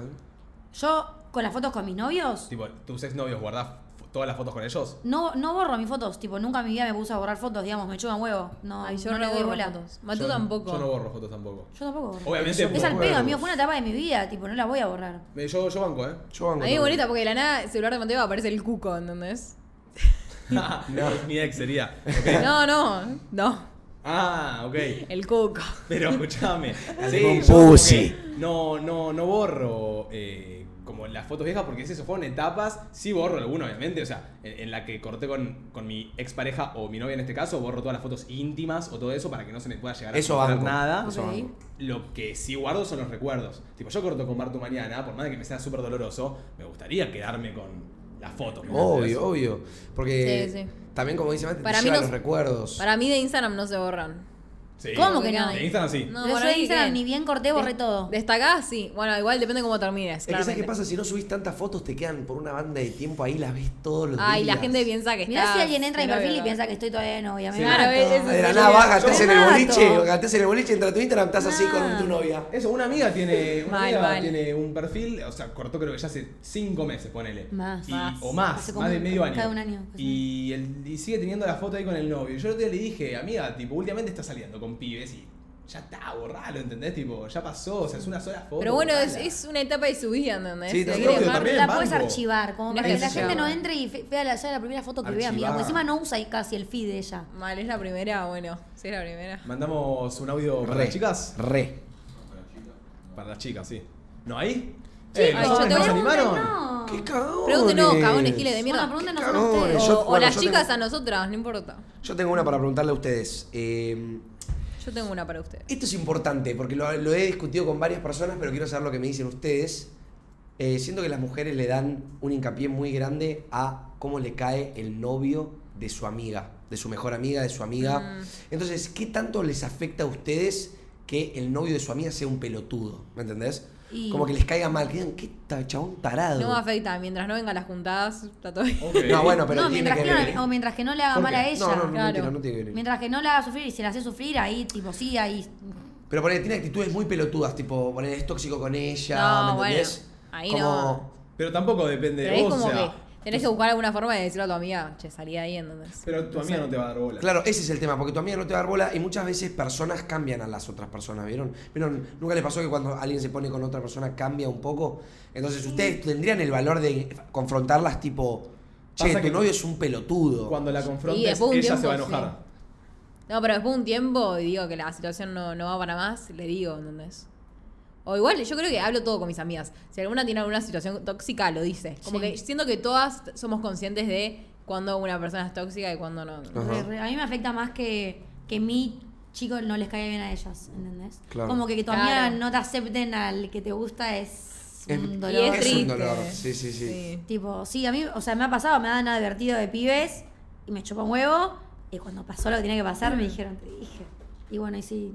Yo, con las fotos con mis novios, Tipo, tus exnovios guardás todas las fotos con ellos. no, no borro mis fotos. Tipo, nunca en mi vida me puse a borrar fotos, digamos, me chupan huevo. No, Ay, yo no no, le doy borro bola. fotos. Matú Yo- tampoco. Yo no borro fotos tampoco. Yo tampoco borro. Obviamente. Es al pedo, amigo, fue una etapa de mi vida, tipo, no la voy a borrar. Eh, Yo, yo banco, ¿eh? Yo banco A mí es también. bonita porque de la nada, el celular de Mateo aparece el cuco, ¿entendés? no. Mi ex sería. ok. No, no, no. Ah, ok. El cuco. Pero escúchame. Alemán yo como pussy. que No, no, no borro eh, como las fotos viejas porque es eso, fueron etapas. Sí borro alguna, obviamente. O sea, en, en la que corté con, con mi expareja o mi novia en este caso, borro todas las fotos íntimas o todo eso para que no se me pueda llegar a Eso banco. nada. Eso Ok. banco. Lo que sí guardo son los recuerdos. Tipo, yo corto con Martu mañana, por más de que me sea súper doloroso, me gustaría quedarme con las fotos. ¿me entendés? Obvio, obvio. Porque Sí, sí. también, como dice Mate, Para te mí no- los recuerdos. Para mí de Instagram no se borran. Sí. ¿Cómo que no? De Instagram sí. No, yo mí Instagram ni bien corté, borré todo. Destacás, sí. Bueno, igual depende cómo termines. Es que ¿sabes qué pasa? Si no subís tantas fotos, te quedan por una banda de tiempo ahí, las ves todos los Ay, días. la gente piensa que Mirá está. si alguien entra a mi perfil y piensa que estoy todavía de novia. Me Sí. mato. Claro, es- es- De la nada vas, en el mato. boliche, gatás en el boliche, entra a tu Instagram, estás así con tu novia. Eso, una amiga tiene, una Mal, amiga mal. tiene un perfil, o sea, cortó creo que ya hace cinco meses, ponele. Más. Y- Más. O más, Hace más de medio año. cada un año, y sigue teniendo la foto ahí con el novio. Yo el otro día le dije, amiga, tipo, últimamente está saliendo con pibes y ya está, borralo, ¿entendés? Tipo, ya pasó, o sea, es una sola foto. Pero bueno, es, una etapa de su vida, ¿entendés? Sí, quiere obvio, dejar- también. la puedes archivar, como No para es que la gente no entre y vea la, primera foto que vea, amiga. Archivar. Porque encima no usa ahí casi el feed de ella. Mal, es la primera, bueno, sí es la primera. Mandamos un audio para Re. las chicas. Re. Para las chicas, sí. ¿No hay? Chicos, yo ¿no te animaron? No. ¡Qué cagones! Pregúntenos, cagones, giles de mierda. Bueno, pregúntenos a ustedes. O, Yo- o bueno, las chicas tengo- a nosotras, no importa. Yo tengo una para preguntarle a ustedes. Eh, Yo tengo una para ustedes. esto es importante porque lo, lo he discutido con varias personas, pero quiero saber lo que me dicen ustedes. Eh, siento que las mujeres le dan un hincapié muy grande a cómo le cae el novio de su amiga, de su mejor amiga, de su amiga. Mm. Entonces, ¿qué tanto les afecta a ustedes que el novio de su amiga sea un pelotudo? ¿Me entendés? Y- Como que les caiga mal, que digan, ¿qué chabón tarado? No me afecta, mientras no vengan las juntadas, está todo bien. Ok. No, bueno, pero no, tiene mientras que que, ver. no, o mientras que no le haga ¿Por mal a ella. No, no, no, Claro. mentira, no tiene que ver. Mientras que no la haga sufrir y se la hace sufrir, ahí, tipo, sí, ahí. Pero ponele, tiene actitudes muy pelotudas, tipo, poner es tóxico con ella, No, ¿me bueno, entendés? ahí Como, no. Pero tampoco depende de vos, o sea, que tenés que buscar alguna forma de decirle a tu amiga, che, salí de ahí, entonces. Pero tu amiga no te va a dar bola. Claro, ese es el tema, porque tu amiga no te va a dar bola y muchas veces personas cambian a las otras personas, ¿vieron? ¿Vieron? ¿Nunca les pasó que cuando alguien se pone con otra persona cambia un poco? Entonces, ustedes tendrían el valor de confrontarlas tipo, che, Pasa tu que novio es un pelotudo. Cuando la confrontes, ella se va a enojar. No, pero después de un tiempo y digo que la situación no, no va para más, le digo, ¿entendés? O igual, yo creo que hablo todo con mis amigas. Si alguna tiene alguna situación tóxica, lo dice. Como Sí. que siento que todas somos conscientes de cuando una persona es tóxica y cuando no. Ajá. A mí me afecta más que, que mi chico no les caiga bien a ellas, ¿entendés? Claro. Como que, que tu Claro. amiga no te acepten al que te gusta es Es- un Y dolor. es Es triste. un dolor, sí, sí, sí. Sí. Tipo, sí, a mí, o sea, me ha pasado, me han advertido de pibes y me chupa un huevo. Y cuando pasó lo que tenía que pasar, me dijeron, te dije. Y bueno, y sí.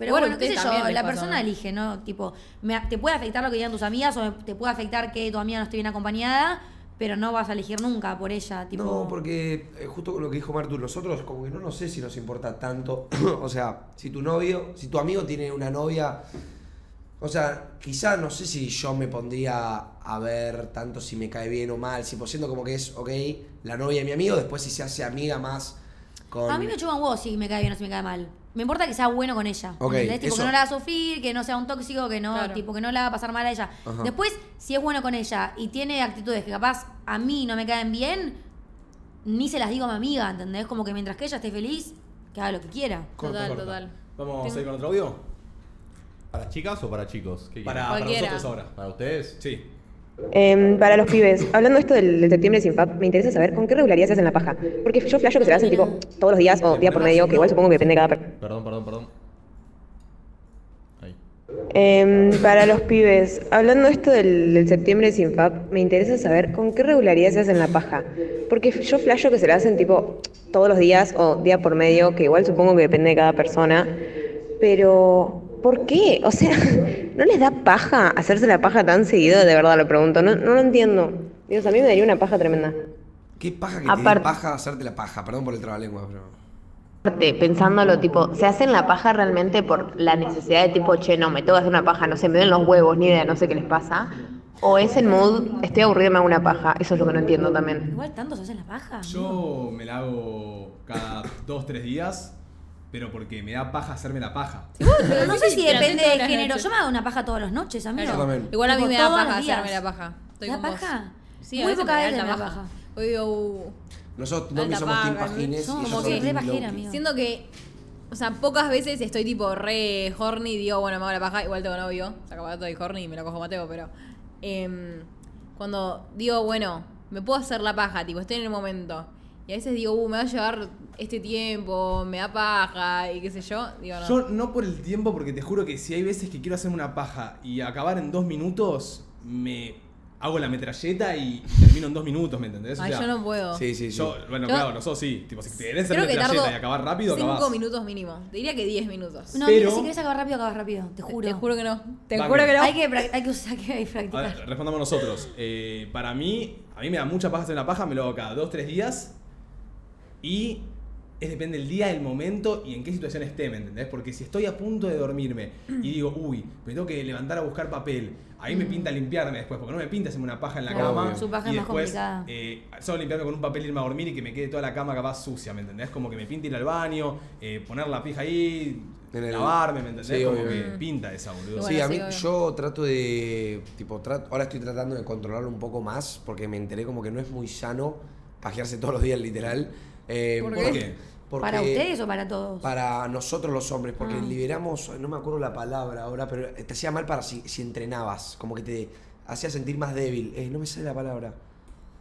Pero Bueno, bueno, qué sé yo, la persona elige, ¿no? Tipo, me- te puede afectar lo que digan tus amigas o te puede afectar que tu amiga no esté bien acompañada, pero no vas a elegir nunca por ella. Tipo, No, porque eh, justo con lo que dijo Martu, nosotros como que no, no sé si nos importa tanto. o sea, si tu novio, si tu amigo tiene una novia, o sea, quizá no sé si yo me pondría a ver tanto si me cae bien o mal, si siendo como que es, ok, la novia de mi amigo, después si se hace amiga más con... A mí me chupa un huevo si me cae bien o si me cae mal. Me importa que sea bueno con ella. Ok, ¿entendés? Tipo, eso. que no la haga sufrir, que no sea un tóxico, que no, Claro. tipo, que no la haga pasar mal a ella. Ajá. Después, si es bueno con ella y tiene actitudes que capaz a mí no me caen bien, ni se las digo a mi amiga, ¿entendés? Como que mientras que ella esté feliz, que haga lo que quiera. Corta, Total, corta. total. Vamos Tengo- a ir con otro audio. ¿Para chicas o para chicos? ¿Qué Para, para nosotros ahora. ¿Para ustedes? Sí. Em, para los pibes, hablando esto del, del septiembre sin FAP, me interesa saber con qué regularidad se hacen la paja. Porque yo flasho que se la hacen tipo todos los días o día por medio, que igual supongo que depende de cada persona. Perdón, perdón, perdón. Ahí. Em, para los pibes, hablando esto del, del septiembre sin FAP, me interesa saber con qué regularidad se hacen la paja. Porque yo flasho que se la hacen tipo todos los días o día por medio, que igual supongo que depende de cada persona. Pero, ¿por qué? O sea, ¿no les da paja hacerse la paja tan seguido? De verdad lo pregunto, no, no lo entiendo. Dios, a mí me daría una paja tremenda. ¿Qué paja que te dé paja hacerte la paja? Perdón por el trabalengua, pero... Aparte, pensándolo, tipo, ¿se hacen la paja realmente por la necesidad de tipo, che, no, me tengo que hacer una paja, no sé, me den los huevos, ni idea, no sé qué les pasa? ¿O es el mood, estoy aburrido, me hago una paja? Eso es lo que no entiendo también. Igual tanto se hacen la paja. Yo me la hago cada dos, tres días, pero porque me da paja hacerme la paja. Pero no sé si la depende todas de las género. Yo me hago una paja todas las noches, amigo. También. Igual a mí me da paja hacerme la paja. Estoy ¿Te da con vos. paja? Sí, Muy a veces pocas me da paja. paja. Hoy digo, uh, Nosotros no somos team paja, pajines y somos ellos como que- re pajera, amigo. siento que, o sea, pocas veces estoy tipo re horny y digo, bueno, me hago la paja, igual tengo novio, o sea, capaz estoy horny y me lo cojo Mateo, pero em, cuando digo, bueno, me puedo hacer la paja, tipo, estoy en el momento. Y a veces digo, uh, me va a llevar este tiempo, me da paja y qué sé yo. Digo, no. Yo no por el tiempo, porque te juro que si hay veces que quiero hacerme una paja y acabar en dos minutos, me hago la metralleta y termino en dos minutos, ¿me entendés? O Ay, sea, yo no puedo. Sí, sí, sí. Yo, bueno, Yo- claro, nosotros sí. Tipo, si querés hacer que metralleta y acabar rápido, cinco acabás. minutos mínimo. Te diría que 10 minutos. No, Pero- mira, si quieres acabar rápido, acabas rápido. Te juro. Te juro que no. Te Dame. juro que no. Hay que, hay que usar, hay que A ver, practicar. respondamos nosotros. Eh, para mí, a mí me da mucha paja hacer una paja, me lo hago cada dos, tres días. Y es depende del día, el momento y en qué situación esté, ¿me entendés? Porque si estoy a punto de dormirme y digo, uy, me tengo que levantar a buscar papel, ahí me pinta limpiarme después, porque no me pinta hacerme una paja en la Claro, cama. su paja y es más después, complicada. eh, solo limpiarme con un papel, irme a dormir y que me quede toda la cama capaz sucia, ¿me entendés? Como que me pinta ir al baño, eh, poner la pija ahí, En el- lavarme, ¿me entendés? Sí, Como que obvio. pinta esa, boludo. Bueno, sí, a mí yo trato de, tipo, trato- ahora estoy tratando de controlarlo un poco más porque me enteré como que no es muy sano pajearse todos los días, literal. Eh, ¿Por ¿Por qué? porque- ¿Para ustedes o para todos? Para nosotros los hombres, porque Ah. liberamos, no me acuerdo la palabra ahora, pero te hacía mal para si, si entrenabas, como que te hacía sentir más débil. Eh, no me sale la palabra.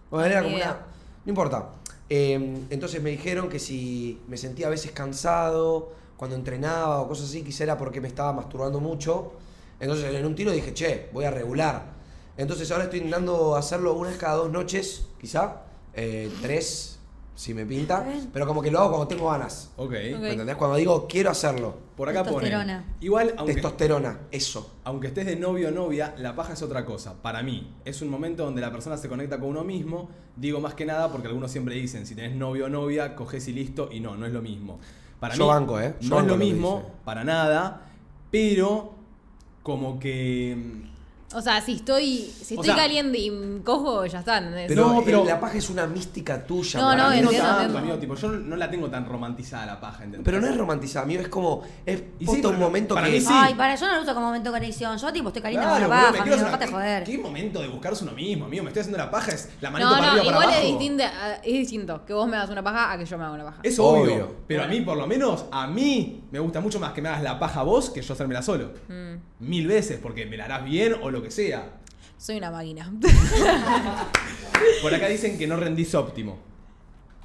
Bueno, era como una... No importa. Eh, entonces me dijeron que si me sentía a veces cansado cuando entrenaba o cosas así, quizá era porque me estaba masturbando mucho. Entonces en un tiro dije, che, voy a regular. Entonces ahora estoy intentando hacerlo una vez cada dos noches, quizá. Eh, tres, si me pinta, pero como que lo hago cuando tengo ganas. Ok. ¿Me entendés? Cuando digo quiero hacerlo. Por acá ponen. Testosterona. Igual, aunque, Testosterona, eso. aunque estés de novio o novia, la paja es otra cosa. Para mí, es un momento donde la persona se conecta con uno mismo. Digo más que nada porque algunos siempre dicen, si tenés novio o novia, coges y listo. Y no, no es lo mismo. Para Yo mí, banco, ¿eh? Yo no es lo mismo, dice. para nada. Pero, como que... O sea, si estoy, si O estoy sea- caliente y cojo, ya está. ¿entendés? Pero, No, pero- la paja es una mística tuya. No, no, no tanto, amigo, tipo, yo no la tengo tan romantizada la paja, ¿entendés? Pero no es romantizada, amigo, es como. Es Y sí, un momento para que. mí sí. Ay, para, yo no lo uso como momento de conexión. Yo, tipo, estoy caliente Claro, con la paja, quiero amigo, hacer dejate joder. ¿Qué momento de buscarse uno mismo, amigo? Me estoy haciendo la paja, es la manito No, para no, arriba, para igual es abajo. distinto, es distinto que vos me hagas una paja a que yo me haga una paja. Es obvio, Obvio. Pero a mí, por lo menos, a mí me gusta mucho más que me hagas la paja vos que yo hacérmela solo. Mm, Mil veces, porque me la harás bien o lo que sea. soy una máquina. Por acá dicen que no rendís óptimo.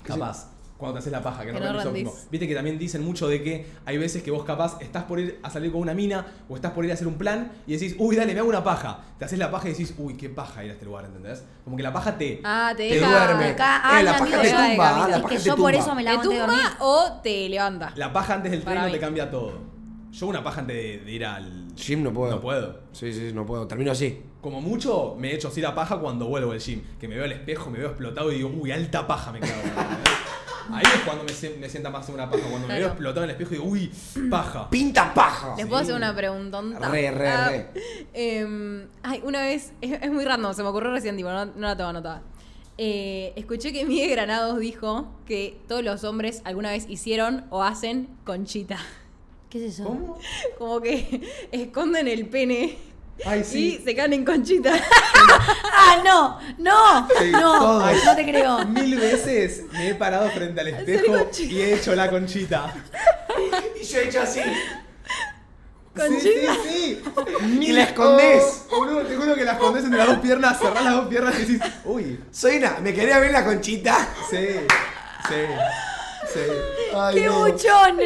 Capaz. Cuando te haces la paja, que no, Que no rendís rendís. óptimo. Viste que también dicen mucho de que hay veces que vos capaz estás por ir a salir con una mina o estás por ir a hacer un plan y decís, uy, dale, me hago una paja. Te haces la paja y decís, uy, qué paja ir a este lugar, ¿entendés? Como que la paja te. Ah, te Te deja. duerme. Acá, Eh, la paja te tumba, ah, la Es paja que te yo por eso me la ¿Te tumba o te levanta? La paja antes del tren no te cambia todo. Yo una paja antes de, de ir al. Gym no puedo. No puedo. Sí, sí, no puedo. Termino así. Como mucho me he hecho así la paja cuando vuelvo del gym. Que me veo al espejo, me veo explotado y digo, uy, alta paja me cago. Ahí es cuando me, me sienta más una paja. Cuando me veo explotado en el espejo y digo, uy, paja. ¡Pinta paja! ¿Les puedo hacer una preguntonta? Re, re, Ah, re. em, ay, una vez, es, es muy random, se me ocurrió recién, tipo, no, no la tengo anotada. Eh, escuché que Miguel Granados dijo que todos los hombres alguna vez hicieron o hacen conchita. ¿Qué es eso? ¿Cómo? Como que esconden el pene Ay, sí. y se caen en conchita. ¡Ah, no! ¡No! Sí, no, todos. no te creo. Mil veces me he parado frente al espejo y he hecho la conchita. Y yo he hecho así. Sí, sí, sí. Y la escondés. Boludo, te juro que la escondés entre las dos piernas, cerrás las dos piernas y decís, uy, Soy una. Me quería ver la conchita. sí, sí, sí. Ay, ¡Qué no. buchón!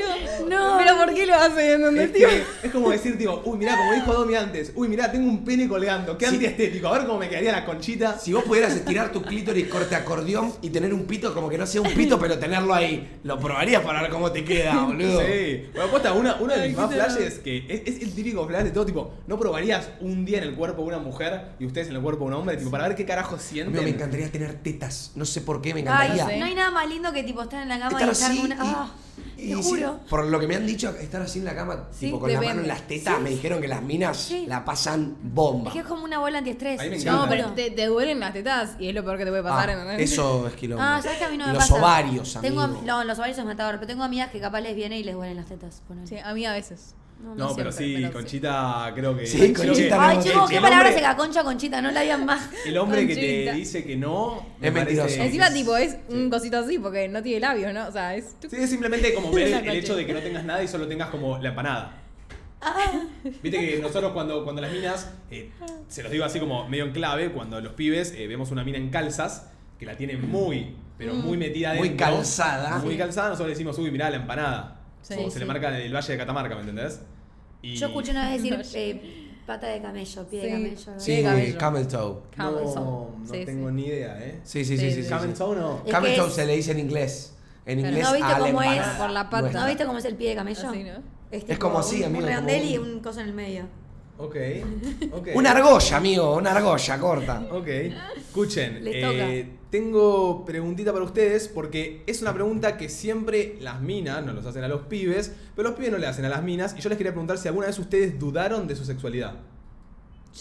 No. Pero ¿por qué lo hacen? ¿Entendés, Es, tío? que- es como decir, tipo, uy, mirá, como dijo Domi antes, uy, mirá, tengo un pene colgando, qué Sí. antiestético, a ver cómo me quedaría la conchita. Si vos pudieras estirar tu clítoris corte acordeón y tener un pito como que no sea un pito, pero tenerlo ahí, lo probarías para ver cómo te queda, boludo. Sí. Bueno, aposta, una, uno de mis más flashes que es, es el típico flash de todo tipo, ¿no probarías un día en el cuerpo de una mujer y ustedes en el cuerpo de un hombre? Tipo, para ver qué carajo A sienten. mí me encantaría tener tetas. No sé por qué, me Ay, encantaría. no sé. no hay nada más lindo que tipo estar en la cama así con una. y- Ah, y te sí, juro. por lo que me han dicho, estar así en la cama, Sí, tipo con la mano depende. en las tetas, me dijeron que las minas Sí. la pasan bomba. Es que es como una bola antiestrés. No, pero te, te duelen las tetas y es lo peor que te puede pasar. Ah, eso es quilombo. Ah, ¿sabes que a mí no me Los pasa? ovarios, amigo. Tengo, no, los ovarios es matador, pero tengo amigas que capaz les viene y les duelen las tetas. ponele. Sí, a mí a veces. No, pero siempre, sí, pero Conchita, creo que. Sí, creo que- Conchita Ay, chicos, qué palabra se concha, conchita, no la habían más. El hombre que Conchita. te dice que no. me Es mentiroso. parece- Encima, tipo, es un cosito así porque no tiene labios, ¿no? O sea, es. Sí, es simplemente como ver el, el hecho conchita. de que no tengas nada y solo tengas como la empanada. Viste que nosotros cuando, cuando las minas, eh, se los digo así como medio en clave, cuando los pibes eh, vemos una mina en calzas, que la tiene muy, pero muy metida Muy dentro. calzada. Muy calzada, nosotros le decimos, uy, mirá la empanada. Sí, Como se sí. le marca el valle de Catamarca, ¿me entendés? Y- Yo escuché una vez decir eh, pata de camello, pie Sí. de camello. ¿no? Sí, de camel toe. Camel toe. No, no Sí, tengo sí. ni idea, ¿eh? Sí, sí, sí, Sí, sí. sí. sí, Camel toe no. Es Camel toe es- se le dice en inglés. En inglés ¿no viste cómo es? Por la pata. ¿No viste cómo es el pie de camello? Así, ¿no? Es, Es como así, un, amigo, Un redondel un- y un coso en el medio. Ok, ok. Una argolla, amigo, una argolla corta. Ok. Escuchen, Les eh, tengo preguntita para ustedes porque es una pregunta que siempre las minas nos los hacen a los pibes, pero los pibes no le hacen a las minas. Y yo les quería preguntar si alguna vez ustedes dudaron de su sexualidad.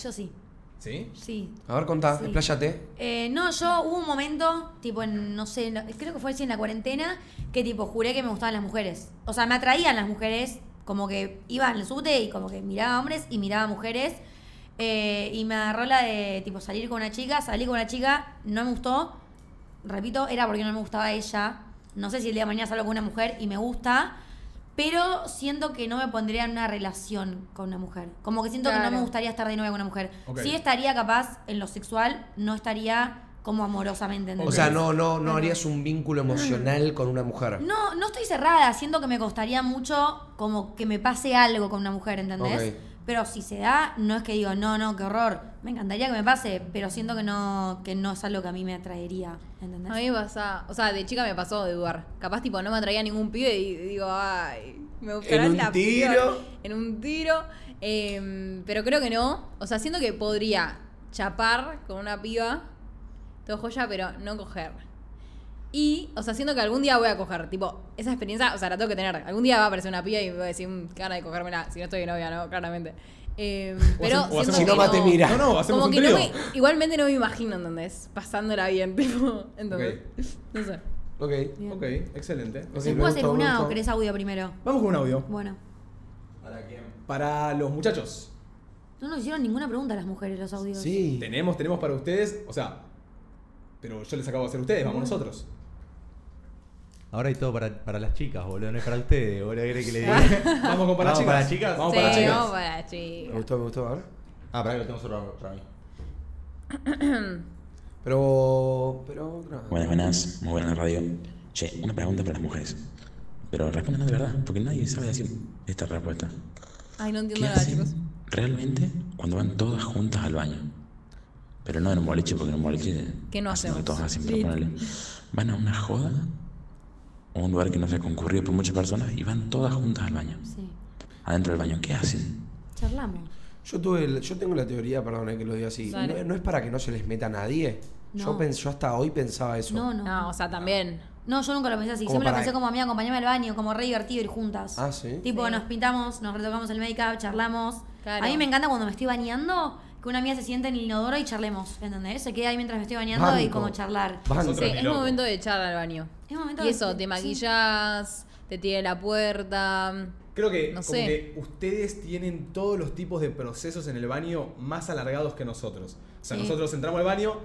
Yo sí, ¿Sí? sí. A ver, contá, Sí. expláyate. Eh, no, yo hubo un momento, tipo en, no sé, no- creo que fue así en la cuarentena, que tipo juré que me gustaban las mujeres. O sea, me atraían las mujeres, como que iba en el subte y como que miraba hombres y miraba mujeres. Eh, y me agarró la de tipo salir con una chica, salí con una chica, no me gustó. Repito, era porque no me gustaba ella. No sé si el día de mañana salgo con una mujer y me gusta. Pero siento que no me pondría en una relación con una mujer. Como que siento que no me gustaría estar de novia con una mujer. Ok. Sí estaría capaz en lo sexual, no estaría como amorosamente. O ¿entendés? sea, no, no, no harías un vínculo emocional con una mujer. No, no estoy cerrada, siento que me costaría mucho como que me pase algo con una mujer, ¿entendés? Ok. Pero si se da, no es que digo, no, no, qué horror. Me encantaría que me pase, pero siento que no, que no es algo que a mí me atraería. ¿Entendés? A mí me pasa, o sea, de chica me pasó de dudar. Capaz, tipo, no me atraía ningún pibe y digo, ay, me buscarán En un la tiro. piba En un tiro. Em, pero creo que no. O sea, siento que podría chapar con una piba, todo joya, pero no coger. Y, o sea, siento que algún día voy a coger. Tipo, esa experiencia, o sea, la tengo que tener. Algún día va a aparecer una piba y me voy a decir, "Mm, qué gana de cogérmela. Si no estoy de novia, ¿no? Claramente. Em, pero o siento hacemos- Si no, mate, mira. No, no, hacemos como un que no trío. me, igualmente no me imagino, ¿entendés? Pasándola bien, tipo, ¿entendés? No sé. Ok. Ok, excelente. Ok, ¿Se puede hacer una o querés audio primero? Vamos con un audio. Bueno. Para los muchachos. No nos hicieron ninguna pregunta a las mujeres los audios. Sí. Tenemos, tenemos para ustedes, o sea, pero yo les acabo de hacer a ustedes, vamos nosotros. Ahora hay todo para, para las chicas, boludo. No es para ustedes, boludo. ¿Qué quiere que le diga? Vamos con para Vamos chicas. para chicas. Vamos sí, para chicas. vamos para Me chicas. gustó, me gustó. A ver. Ah, para que lo tengo solo para mí. Pero. Pero otra. Buenas, buenas, muy buena la radio. Che, una pregunta para las mujeres. Pero respondan de verdad, porque nadie sabe decir esta respuesta. Ay, no ¿Qué entiendo nada, chicos. realmente cuando van todas juntas al baño? Pero no en un boliche, porque en un boliche. ¿Qué no hacemos? Todos hacen, pero Sí. ponele. Van a una joda o un lugar que no sea concurrido por muchas personas y van todas juntas al baño. Sí. Adentro del baño, ¿qué hacen? Charlamos. Yo tuve el- yo tengo la teoría, perdón eh, que lo diga así. No, no es para que no se les meta a nadie. Yo, No. pens- yo hasta hoy pensaba eso. No, no. No, o sea, también. No, yo nunca lo pensé así. Como Siempre lo pensé como amiga, acompañame al baño, como re divertido ir juntas. Ah, ¿sí? Tipo, Sí. nos pintamos, nos retocamos el make-up, charlamos. Claro. A mí me encanta cuando me estoy bañando que una amiga se siente en el inodoro y charlemos, ¿entendés? Se queda ahí mientras me estoy bañando y como charlar. Banco. Sí, es momento de echar al baño. Es momento Y de- eso, te sí. maquillas, te tiene la puerta. Creo que, No como sé. que ustedes tienen todos los tipos de procesos en el baño más alargados que nosotros. O sea, Sí. nosotros entramos al baño,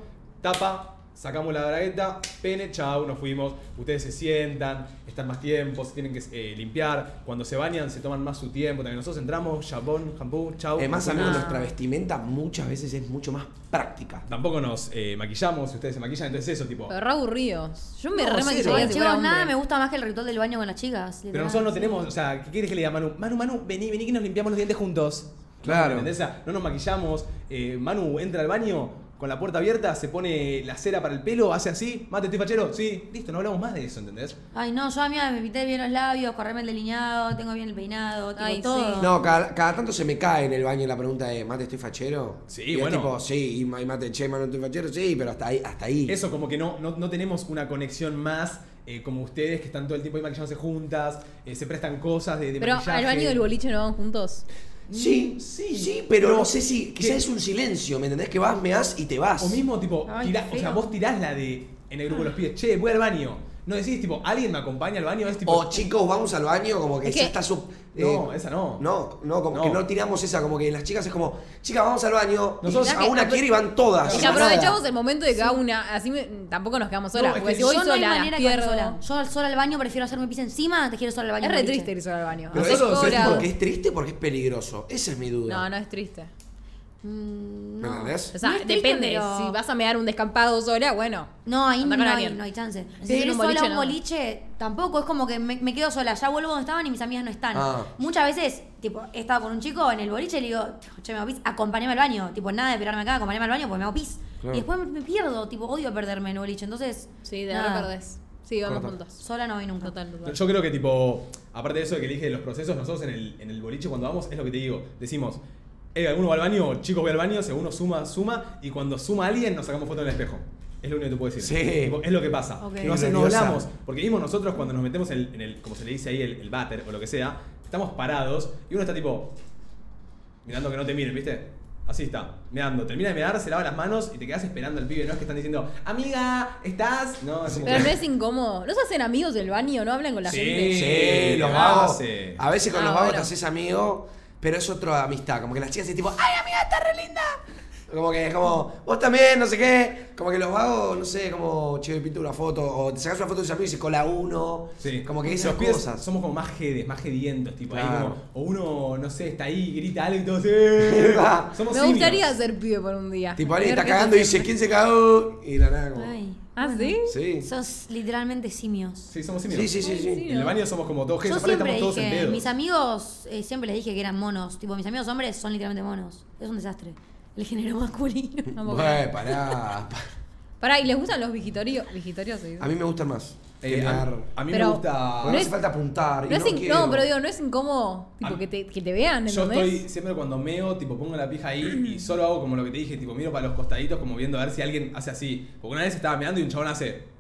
tapa, sacamos la bragueta, pene, chau, nos fuimos. Ustedes se sientan, están más tiempo, se tienen que eh, limpiar. Cuando se bañan, se toman más su tiempo. También nosotros entramos, jabón, shampoo, chau. Además, nos amigos, fuimos. nuestra vestimenta muchas veces es mucho más práctica. Tampoco nos eh, maquillamos, ustedes se maquillan, entonces eso, tipo. Pero re aburridos. Yo me No, re maquillaría si chicos, nada me gusta más que el ritual del baño con las chicas. Pero nosotros no tenemos, o sea, ¿qué quieres que le diga a Manu? Manu, Manu, vení, vení que nos limpiamos los dientes juntos. Claro. ¿Entendés? No nos maquillamos. eh, Manu entra al baño con la puerta abierta, se pone la cera para el pelo, hace así, mate, estoy fachero, sí, listo, no hablamos más de eso, ¿entendés? Ay, no, yo a mí me pinté bien los labios, correrme el delineado, tengo bien el peinado, Ay, todo. sí. No, cada, cada tanto se me cae en el baño la pregunta de ¿Mate estoy fachero? Sí, y es bueno. tipo, sí, y ma- y Mate, che, Manu estoy fachero, sí, pero hasta ahí. Hasta ahí. Eso, como que no, no, no tenemos una conexión más eh, como ustedes que están todo el tiempo ahí maquillándose juntas, eh, se prestan cosas de, de Pero maquillaje. al baño del boliche no van juntos. Sí, sí, sí, pero no sé si. Quizás es un silencio, ¿me entendés? Que vas, meás y te vas. O mismo, tipo, Ay, tirá- o sea, vos tirás la de en el grupo de los pies, che, voy al baño. No decís, tipo, alguien me acompaña al baño, es tipo. O chicos, vamos al baño, como que Es ya que- está su. No, esa no. No, no, como No. que no tiramos esa, como que las chicas es como, chicas, vamos al baño. Nosotros- y a una que- quiere y van todas. Y que no aprovechamos el momento de cada una. Así me- tampoco nos quedamos solas. No, es porque que si voy yo no hay sola, manera que pierdo. sola. Yo al sola al baño prefiero hacerme pis encima, te quiero sola al baño. Es re triste ir sola al baño. Pero eso es porque es triste o porque es peligroso. Esa es mi duda. No, no es triste. Mm, ¿Me entendés? O sea, No es triste, depende. pero- Si vas a mear un descampado sola, bueno. No, ahí no hay, alguien. no hay chance. Sí, Si eres un sola boliche un no. boliche, tampoco es como que me, me quedo sola. Ya vuelvo donde estaban y mis amigas no están. Ah. Muchas veces, tipo, he estado con un chico en el boliche y le digo, che, me hago pis, acompáñame al baño. Tipo, nada de esperarme acá, acompáñame al baño porque me hago pis. Claro. Y después me, me pierdo, tipo, odio perderme en el boliche. Entonces, Sí, de no perdés. Sí, vamos Corta. juntos. Sola no voy nunca. Total, total. Yo creo que tipo, aparte de eso de que elige los procesos, nosotros en el, en el boliche cuando vamos, es lo que te digo, decimos, eh, alguno va al baño, chicos voy al baño, si uno suma, suma, y cuando suma alguien nos sacamos foto en el espejo. Es lo único que te puedo decir. Sí. Tipo, es lo que pasa. Ok. Gloriosa. hablamos, porque mismo nosotros cuando nos metemos en, en el, como se le dice ahí, el, el váter o lo que sea, estamos parados y uno está tipo, mirando que no te miren, ¿viste? Así está, mirando. Termina de mirar, se lava las manos y te quedas esperando al pibe. No es que están diciendo, amiga, ¿estás? No, es como Pero que- no es incómodo. ¿No se hacen amigos del baño? ¿No hablan con la Sí. gente? Sí, los ¿qué vagos. hace? A veces con Ah, los vagos bueno. te haces amigo, pero es otra amistad. Como que las chicas es tipo, ¡ay, amiga, está re linda! Como que es como, vos también, no sé qué. Como que los vagos, no sé, como, che, pinto una foto. O te sacas una foto de tus amigos y se cola uno. Sí. Como que esas cosas. Somos como más jedes, más jedientos, tipo ahí como. O uno, no sé, está ahí, grita algo y todo así. verdad. Somos Me simios. gustaría ser pibe por un día. Tipo, alguien está cagando y dice. ¿quién se cagó? Y la nada como. Ay. ¿Ah, sí? Sí. Sos literalmente simios. Sí, somos simios. Sí, sí, sí, sí. En el baño somos como todos Yo aparte siempre estamos todos en dije, pedo. mis amigos, eh, siempre les dije que eran monos. Tipo, mis amigos hombres son literalmente monos. Es un desastre. El género masculino. Güey, pará. Pará, ¿y les gustan los vigitorios? ¿Vigitorios? A mí me gustan más. Eh, a, mí Pero- me gusta. No no hace es- falta apuntar. y No, es in- quiero. no, pero digo, no es incómodo tipo, A- que, te, que te vean, Yo ¿entendés? estoy siempre cuando meo, tipo pongo la pija ahí y solo hago como lo que te dije, tipo miro para los costaditos como viendo a ver si alguien hace así. Porque una vez estaba meando y un chabón hace.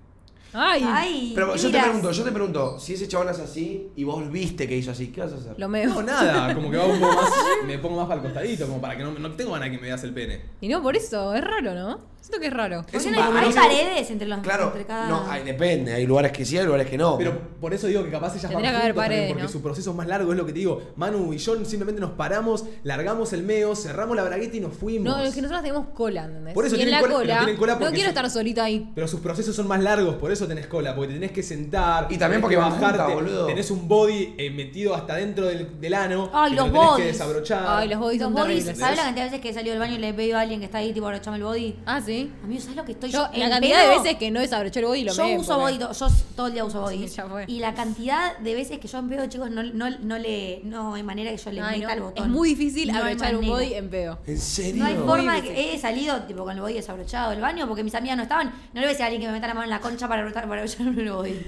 Ay, Ay, Pero yo te pregunto, yo te pregunto, si ese chabón hace así y vos viste que hizo así, ¿qué vas a hacer? lo No, meo. nada, como que va un poco más, me pongo más para el costadito, como para que no, no tengo ganas de que me veas el pene. Y no, por eso, es raro, ¿no? Siento que es raro. Es un Hay, paredes entre los Claro, entre cada. no, hay, depende, hay lugares que sí, hay lugares que no. Pero por eso digo que capaz ellas Tendría van que haber también, porque ¿no? su proceso es más largo, es lo que te digo. Manu y yo simplemente nos paramos, largamos el meo, cerramos la bragueta y nos fuimos. No, es que nosotros tenemos cola, ¿entendés? Por eso y en tienen la cola- pero tienen cola no porque quiero estar solita ahí. Pero sus procesos son más largos, por eso tenés cola, porque te tenés que sentar. Y también tenés porque que van juntas, boludo. Tenés un body eh, metido hasta dentro del, del ano. Ay, que los lo tenés que bodies. desabrochar. Ay, los bodies Los son bodies, terribles. ¿sabes la cantidad de veces que he salido del baño y le he pedido a alguien que está ahí, tipo, abrochame el body? Ah, sí. Amigo, ¿sabes lo que estoy Yo, yo? la cantidad de veces que no desabroché el body lo Yo uso porque- body, to- yo todo el día uso body. Sí, ya fue. y la cantidad de veces que yo en pedo, chicos, no, no, no le. No hay manera que yo le Ay, meta no. el botón. Es muy difícil abrochar un body en pedo. ¿En serio? No hay forma difícil. que he salido tipo con el body desabrochado del baño porque mis amigas no estaban. No le voy a decir a alguien que me meta la mano en la concha para abrochar, para el body.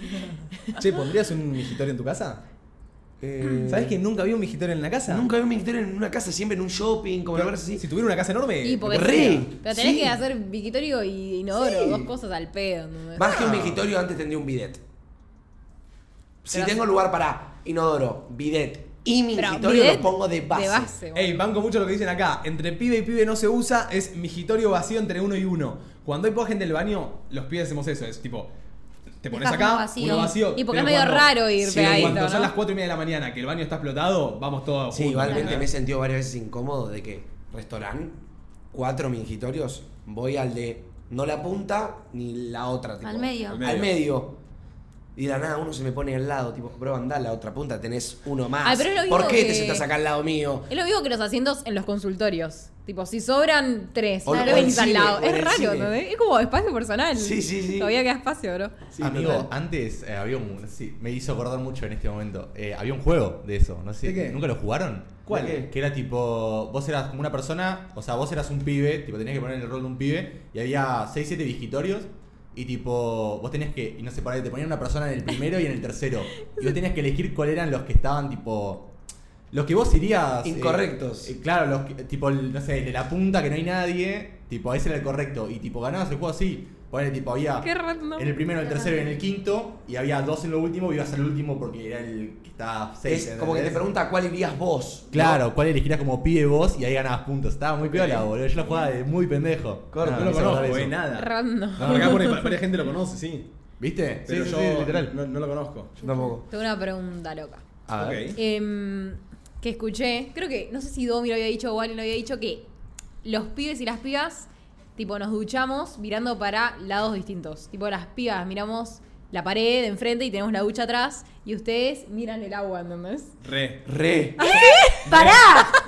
Che, ¿pondrías un migitorio en tu casa? Eh, ¿Sabés que nunca vi un migitorio en la casa? Nunca vi un ministerio en una casa, siempre en un shopping, como lugares así. Si tuviera una casa enorme. Porque re. sí. Pero tenés Sí. que hacer vigitorio y inodoro, Sí. dos cosas al pedo. Más que un Ah. migitorio, antes tendría un bidet. Si Pero- tengo lugar para inodoro, bidet y migitorio, bidet lo pongo de base. De base, Ey, boludo. banco mucho lo que dicen acá. Entre pibe y pibe no se usa, es migitorio vacío entre uno y uno. Cuando hay poca gente en el baño, los pibes hacemos eso. Es tipo, te pones acá, uno vacío. uno vacío. Y porque pero es medio cuando- raro ir sí, pegadito, Cuando son ¿no? las 4 y media de la mañana que el baño está explotado, vamos todos Sí, juntos. igualmente me he sentido varias veces incómodo de que restaurante, cuatro mingitorios, voy al de no la punta ni la otra. Tipo, Al medio. Al Al medio. Y de la nada uno se me pone al lado, tipo, bro, anda a la otra punta, tenés uno más. Ay, pero es lo mismo ¿Por qué te sentás acá al lado mío? Es lo mismo que los asientos en los consultorios. Tipo, si sobran tres, O- no o te en venís al cine, lado. o en Es raro, cine. ¿entendés? Es como espacio personal. Sí, sí, sí. Todavía queda espacio, bro. Sí, Amigo, total. antes eh, había un. no si- me hizo acordar mucho en este momento. Eh, había un juego de eso, no sé. ¿De qué? ¿Nunca lo jugaron? ¿Cuál? ¿De qué? Que era tipo. Vos eras como una persona. O sea, vos eras un pibe. Tipo, tenías que poner el rol de un pibe. Y había 6, 7 visitorios. Y tipo. Vos tenías que. Y no sé, por ahí te ponían una persona en el primero y en el tercero. Y vos tenías que elegir cuál eran los que estaban tipo. Los que vos irías. eh, Incorrectos. eh, claro, los que- tipo, el, no sé, el de la punta que no hay nadie. Tipo, ese era el correcto. Y tipo, ganabas el juego así. Ponele, tipo, había. Qué random. En el primero, el tercero y en el quinto. Y había dos en lo último. Y ibas al último porque era el que estaba seis. Es como que te pregunta cuál irías vos. ¿no? Claro, cuál elegirías como pibe vos y ahí ganabas puntos. Estaba muy piola, boludo. Yo lo jugaba de muy pendejo. Corto, no me lo hizo acordar conozco, eso. eh, nada. Random. No, porque acá pone, varias gente lo conoce, sí. ¿Viste? Pero sí, yo sí, literal. No, no lo conozco. Yo tampoco. Tengo una pregunta loca. A ver. Ok. Em, que escuché, creo que, no sé si Domi lo había dicho o Wally lo había dicho, que los pibes y las pibas, tipo, nos duchamos mirando para lados distintos. Tipo, las pibas miramos la pared de enfrente y tenemos la ducha atrás, y ustedes miran el agua, ¿entendés? Re. Re. ¡Pará!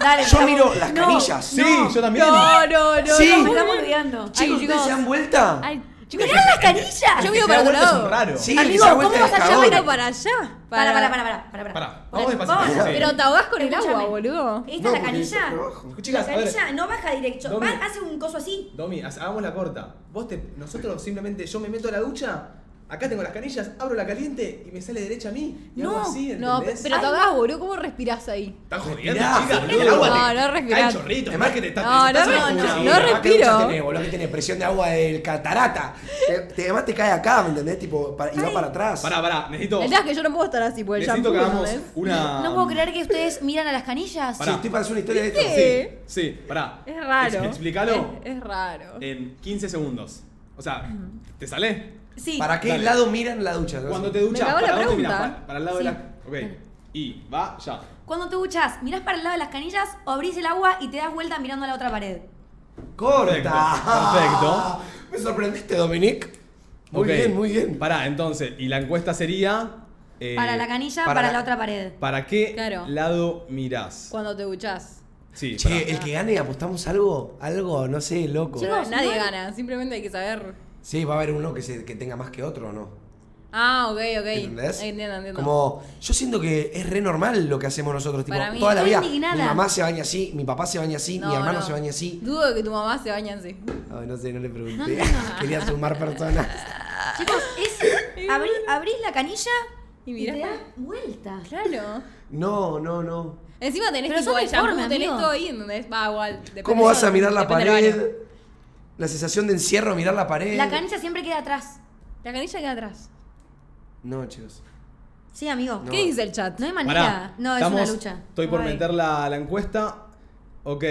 Dale, Yo estamos- miro las No, canillas. Sí, yo también. No, no, no. Sí. no, Me estamos olvidando. Ay, Chicos, ¿ustedes se dan vuelta? Ay, chicos, ¡Mirá las canillas! Yo se para otro vuelta es un lado. raro. Sí, Amigo, ¿cómo vas es allá? miro para allá. Para, para, para, para, para, Pará, Para, vamos despacito. Sí. Pero te ahogás con el Escúchame. agua, boludo. ¿Esta No, es la porque canilla? Chicas, la a ver. canilla no baja directo, Domi. va- hace un coso así. Domi, ha- hagamos la corta. Vos te, nosotros simplemente, yo me meto a la ducha, acá tengo las canillas, abro la caliente y me sale derecha a mí. Y hago No, así, No, pero te ahogás, boludo. ¿Cómo respirás ahí? Están jodiendo, chicas, boludo. el agua No, te no cae respirás. chorrito, Además- además que te está No, te no, estás no, no, Sí, no además, ¿qué respiro. ducha tenés, boludo? que tiene presión de agua del catarata. Te, te- además te cae acá, ¿me entendés? Tipo, para- y va para atrás. Pará, pará, necesito. El es que yo no puedo estar así por el Necesito shampoo, que hagamos una. No puedo creer que ustedes miran a las canillas. Sí, Pará. estoy para hacer una historia de esto. ¿Qué? Sí, sí, pará. Es raro. Ex- explícalo Es, es raro. en 15 segundos. O sea, ¿te sale? Sí. ¿Para qué Dale. lado miran la ducha? Cuando te duchas, la ¿para dónde pregunta. miras? Para, para el lado Sí. de la. Ok. Y va ya. Cuando te duchas, mirás para el lado de las canillas o abrís el agua y te das vuelta mirando a la otra pared. Corta. Perfecto. Me sorprendiste, Dominic. Muy Ok. bien, muy bien. Pará, entonces, y la encuesta sería. eh, Para la canilla, para para, la- la otra pared. ¿Para qué Claro. lado mirás? Cuando te duchás. Sí, Che, pará. el que gane, apostamos algo, algo, no sé, loco. Chicos, Nadie gana, simplemente hay que saber. Sí, va a haber uno que, se, que tenga más que otro, ¿o no? Ah, ok, ok. ¿Entendés? Entiendo, entiendo. Como, yo siento que es re normal lo que hacemos nosotros, tipo, Para mí- toda la vida. indignada. Mi mamá se baña así, mi papá se baña así, No, mi hermano no. se baña así. Dudo de que tu mamá se bañe así. Ay, no sé, no le pregunté. Quería sumar personas. Chicos, es. abrí- abrís la canilla Y y, mirás te para- das vuelta. Claro. No, no, no. Encima tenés Pero sos shampoo, deforme, tenés amigo. todo ahí, ¿entendés? Va igual. depende ¿Cómo vas a mirar la depende del pared? baño. La sensación de encierro, mirar la pared. La canilla siempre queda atrás. La canilla queda atrás. No, chicos. Sí, amigo. No. ¿Qué dice el chat? No hay manera. Pará, no, es estamos- una lucha. Estoy por Ay. meter la, la encuesta. Ok.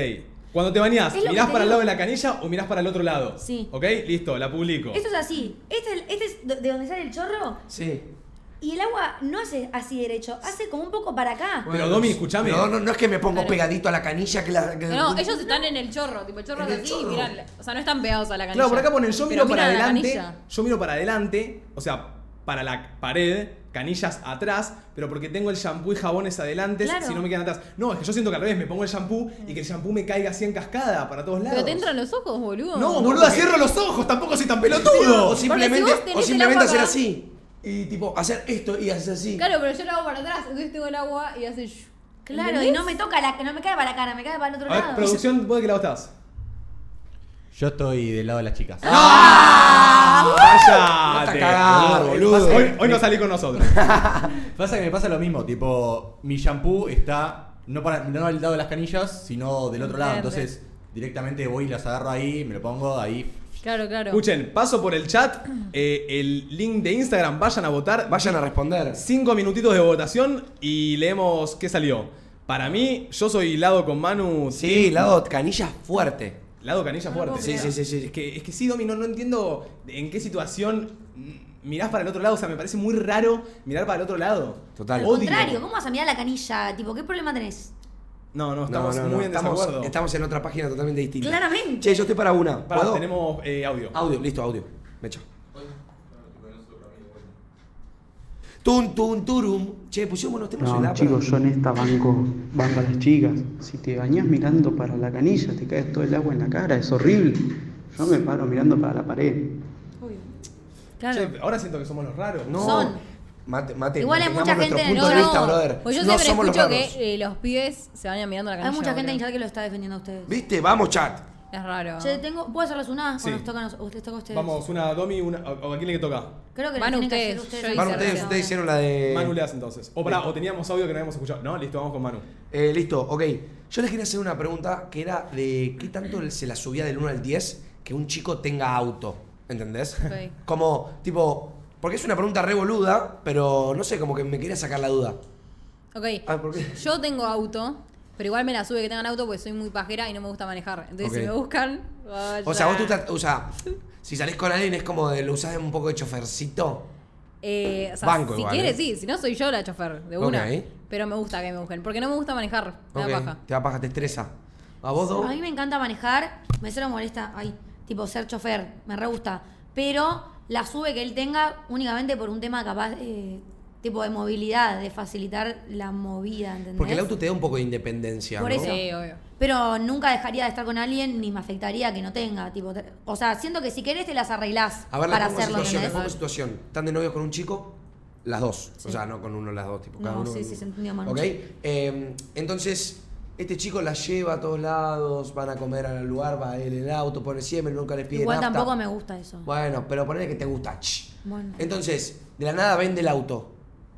Cuando te bañás, Es lo que ¿mirás te para el digo. lado de la canilla o mirás para el otro lado? Sí. Ok, listo, la publico. Esto es así. Este, es- este es de de donde sale el chorro. Sí. Y el agua no hace así derecho, hace como un poco para acá. Pero, Domi, escuchame. No, no, no es que me pongo Claro. pegadito a la canilla que la. que- No, ellos están en el chorro, tipo el chorro ¿En es el así chorro? y miran, o sea, no están pegados a la canilla. Claro, por acá ponen yo Pero miro para miran a la adelante. canilla. Yo miro para adelante, o sea, para la pared, canillas atrás, pero porque tengo el shampoo y jabones adelante, Claro. si no me quedan atrás. No, es que yo siento que al revés, me pongo el shampoo y que el shampoo me caiga así en cascada para todos lados. Pero te entran los ojos, boludo. No, boluda, cierro los ojos, tampoco soy tan pelotudo. O simplemente, vos tenés o el simplemente agua hacer acá- así. Y tipo, hacer esto y hacer así. Claro, pero yo lo hago para atrás, entonces tengo el agua y hace. Claro, ¿Entendés? y no me toca la, no me cae para la cara, me cae para el otro A ver, lado. producción, ¿vos de qué lado estás? Yo estoy del lado de las chicas. ¡Cállate! Vas a cagar, boludo. Hoy, hoy no salí con nosotros. Pasa que me pasa lo mismo, tipo, mi shampoo está no para no al lado de las canillas, sino del otro lado. Entonces, directamente voy y las agarro ahí, me lo pongo ahí. Claro, claro. Escuchen, paso por el chat, eh, el link de Instagram, vayan a votar. Vayan a responder. Cinco minutitos de votación y leemos qué salió. Para mí, yo soy lado con Manu. Sí, lado canilla fuerte. Lado canilla fuerte. Sí, sí, sí, sí. Es que, es que sí, Domi, no, no entiendo en qué situación mirás para el otro lado. O sea, me parece muy raro mirar para el otro lado. Total. Al Odio. contrario, ¿cómo vas a mirar la canilla? Tipo, ¿qué problema tenés? No, no, estamos no, muy no, en estamos, desacuerdo. estamos en otra página totalmente distinta. Claramente. Che, yo estoy para una. ¿Puedo? tenemos eh, audio. Audio, listo, audio. Me echo. Tun, tun, turum. Che, pusimos buenos temas en No, la chicos, yo en esta banco, banco a las chicas. Si te bañas mirando para la canilla, te cae todo el agua en la cara, es horrible. Yo me paro mirando para la pared. Claro. Che, ahora siento que somos los raros. No. Son. Mate, mate, Igual hay mucha gente en el punto de chat- vista, no, brother. Pues yo no siempre somos los escucho que eh, los pibes se vayan mirando la canilla. Hay mucha gente en chat que lo está defendiendo a ustedes. ¿Viste? Vamos, chat. Es raro. Che, tengo, ¿puedo hacerles una? Sí. O nos toca a nos- ustedes toca a ustedes. Vamos, una Domi, una. ¿O a quién le toca? Creo que hacer ustedes, ustedes. yo ahí hice Manu, ustedes, ustedes hicieron la de. Manu le hace entonces. O pará, o teníamos audio que no habíamos escuchado. No, listo, vamos con Manu. Eh, listo, ok. Yo les quería hacer una pregunta que era de qué tanto se la subía del 1 al 10 que un chico tenga auto. ¿Entendés? Ok. Como, tipo, porque es una pregunta revoluda, pero no sé, como que me quería sacar la duda. Ok. Ah, ¿por qué? Yo tengo auto, pero igual me la sube que tengan auto porque soy muy pajera y no me gusta manejar. Entonces, Ok. si me buscan. vaya. O sea, vos tú, te- o sea, si salís con alguien es como de, lo usás un poco de chofercito. Eh, o sea, Banco si igual, quiere, ¿eh? sí. Si no, soy yo la chofer de una. Ok. Pero me gusta que me busquen. Porque no me gusta manejar. Me Ok, da paja. Te da paja, te estresa. ¿A vos, Do? A mí me encanta manejar, me cero molesta, ay, tipo ser chofer, me re gusta. Pero la sube que él tenga únicamente por un tema capaz, eh, tipo de movilidad, de facilitar la movida, ¿entendés? Porque el auto te da un poco de independencia, Por ¿no? eso. Sí, obvio. Pero nunca dejaría de estar con alguien ni me afectaría que no tenga. Tipo, te- o sea, siento que si querés te las arreglás A ver, les para pongo hacerlo, situación, les ¿entendés? pongo situación. ¿Están de novios con un chico? Las dos. Sí. O sea, no con uno las dos, tipo, cada No, uno. sí, sí, se entendió, Manu. ¿Ok? Eh, entonces, este chico la lleva a todos lados, van a comer al lugar, va él en el auto, pone siempre, nunca les pide Igual nafta. tampoco me gusta eso. Bueno, pero ponele que te gusta. ch. Bueno. Entonces, de la nada vende el auto.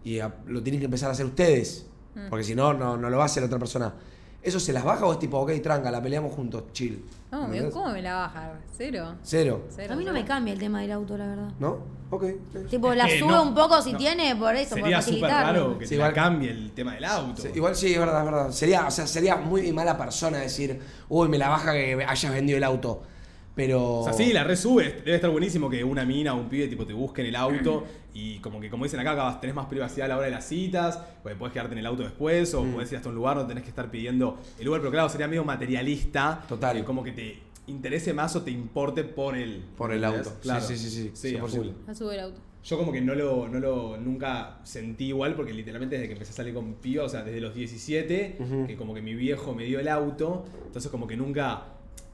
Y a- lo tienen que empezar a hacer ustedes. Mm. Porque si no, no, no lo va a hacer otra persona. ¿Eso se las baja o es tipo, ok, tranca, la peleamos juntos, chill? No, me- ¿Entendés? ¿cómo me la va a bajar? ¿Cero? Cero. Cero, A mí no me cambia el tema del auto, la verdad. ¿No? Ok. Tipo, la que sube no, un poco si no. tiene, por eso, por Sería súper facilitarlo. raro que Sí, te igual- la cambie el tema del auto. Sí, igual sí, es verdad, es verdad. Sería, o sea, sería muy mala persona decir, uy, me la baja que hayas vendido el auto. Pero. O sea, sí, la resube. Debe estar buenísimo que una mina o un pibe tipo te busque en el auto y como que como dicen acá, capaz tenés más privacidad a la hora de las citas, pues podés quedarte en el auto después Mm. o podés ir hasta un lugar donde tenés que estar pidiendo el lugar, pero claro, sería medio materialista. Total. como que te interese más o te importe por el. Por el auto. Claro. Sí, sí, sí, sí, Sí, a 100%. full. A subir el auto. Yo como que no lo, no lo nunca sentí igual porque literalmente desde que empecé a salir con pibas, o sea, desde los 17, Ujú. que como que mi viejo me dio el auto, entonces como que nunca,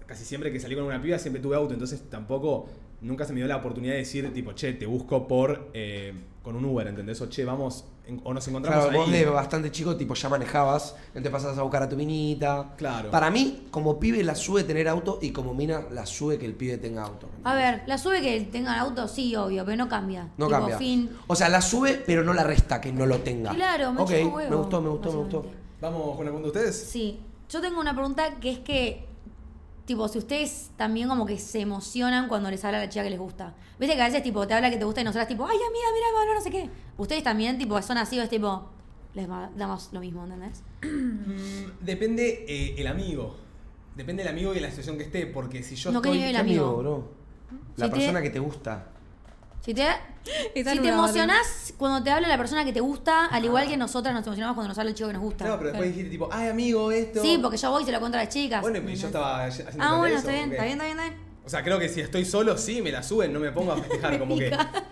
casi siempre que salí con una piba siempre tuve auto, entonces tampoco, nunca se me dio la oportunidad de decir tipo, che, te busco por, eh, con un Uber, ¿entendés? O che, vamos, en- o nos encontramos Claro, vos de bastante chico, tipo, ya manejabas, te pasabas a buscar a tu minita. Claro. Para mí, como pibe la sube tener auto y como mina la sube que el pibe tenga auto. A ver, la sube que tenga auto, sí, obvio, pero no cambia. No Tipo, cambia. fin. O sea, la sube, pero no la resta que no lo tenga. Claro, me Ok, huevo, me gustó, me gustó, me gustó. Vamos con una pregunta de ustedes. Sí. Yo tengo una pregunta que es que, tipo, si ustedes también como que se emocionan cuando les habla la chica que les gusta. Viste que a veces, tipo, te habla que te gusta y nosotras, tipo, ay, amiga, mira, no sé qué. Ustedes también, tipo, son así es tipo, les damos lo mismo, ¿entendés? Mm, depende eh, el amigo. Depende el amigo y la situación que esté, porque si yo No, ¿qué estoy... nivel ¿Qué amigo, amigo? bro? La Si te- persona que te gusta. Si te, si te emocionás cuando te habla la persona que te gusta, al igual que nosotras nos emocionamos cuando nos habla el chico que nos gusta. No, pero después dijiste tipo, ay amigo, esto... Sí, porque yo voy y se lo cuento a las chicas. Bueno, y yo estaba haciendo Ah, bueno, eso, está bien, está bien, está bien, está bien. O sea, creo que si estoy solo, sí, me la suben, no me pongo a festejar. Como que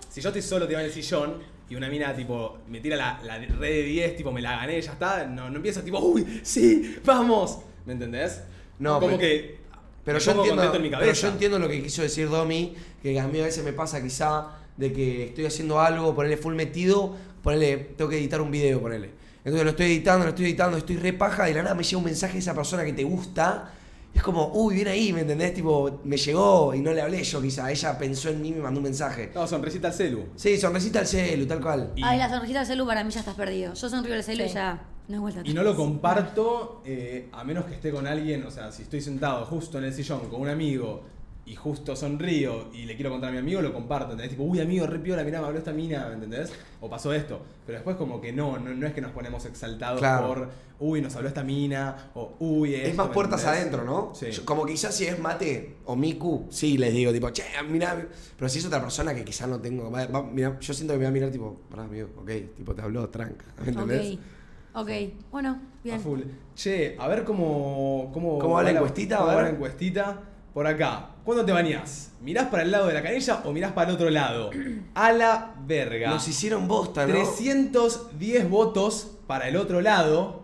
si yo estoy solo tirado en el sillón y una mina, tipo, me tira la, la red de 10, tipo, me la gané, ya está, no, no empiezo tipo, uy, sí, vamos. ¿Me entendés? No, como pero- que. Pero yo, entiendo, contento en mi pero yo entiendo lo que quiso decir Domi, que a mí a veces me pasa quizá de que estoy haciendo algo, ponerle full metido, ponerle, tengo que editar un video, ponerle. Entonces lo estoy editando, lo estoy editando, estoy re paja, y de la nada me llega un mensaje de esa persona que te gusta, y es como, uy, viene ahí, ¿me entendés? Tipo, me llegó y no le hablé yo quizá, ella pensó en mí y me mandó un mensaje. No, sonrisita al celu. Sí, sonrisita al celu, tal cual. Y, Ay, la sonrisita del celu para mí ya estás perdido. Yo sonrío el celu y Sí. ya no es vuelta y no lo comparto eh, a menos que esté con alguien, o sea, si estoy sentado justo en el sillón con un amigo y justo sonrío y le quiero contar a mi amigo, lo comparto, ¿entendés? Tipo, uy, amigo, re piola, mirá, me habló esta mina, ¿me entendés? O pasó esto. Pero después como que no, no, no es que nos ponemos exaltados Claro. por, uy, nos habló esta mina, o uy, Es esto, más ¿me puertas entendés? adentro, ¿no? Sí. Yo- como quizás si es Mate o Miku, sí les digo, tipo, che, mira. Pero si es otra persona que quizás no tengo. va- yo siento que me va a mirar, tipo, pará, amigo, ok, tipo, te habló tranca. ¿Me entendés? Ok, ok. Bueno, A bien. full. Che, a ver cómo. ¿Cómo, ¿Cómo va la encuestita? cómo A va ver. la encuestita? Por acá. ¿Cuándo te bañás? ¿Mirás para el lado de la canilla o mirás para el otro lado? A la verga. Nos hicieron bosta, ¿no? 310 votos para el otro lado,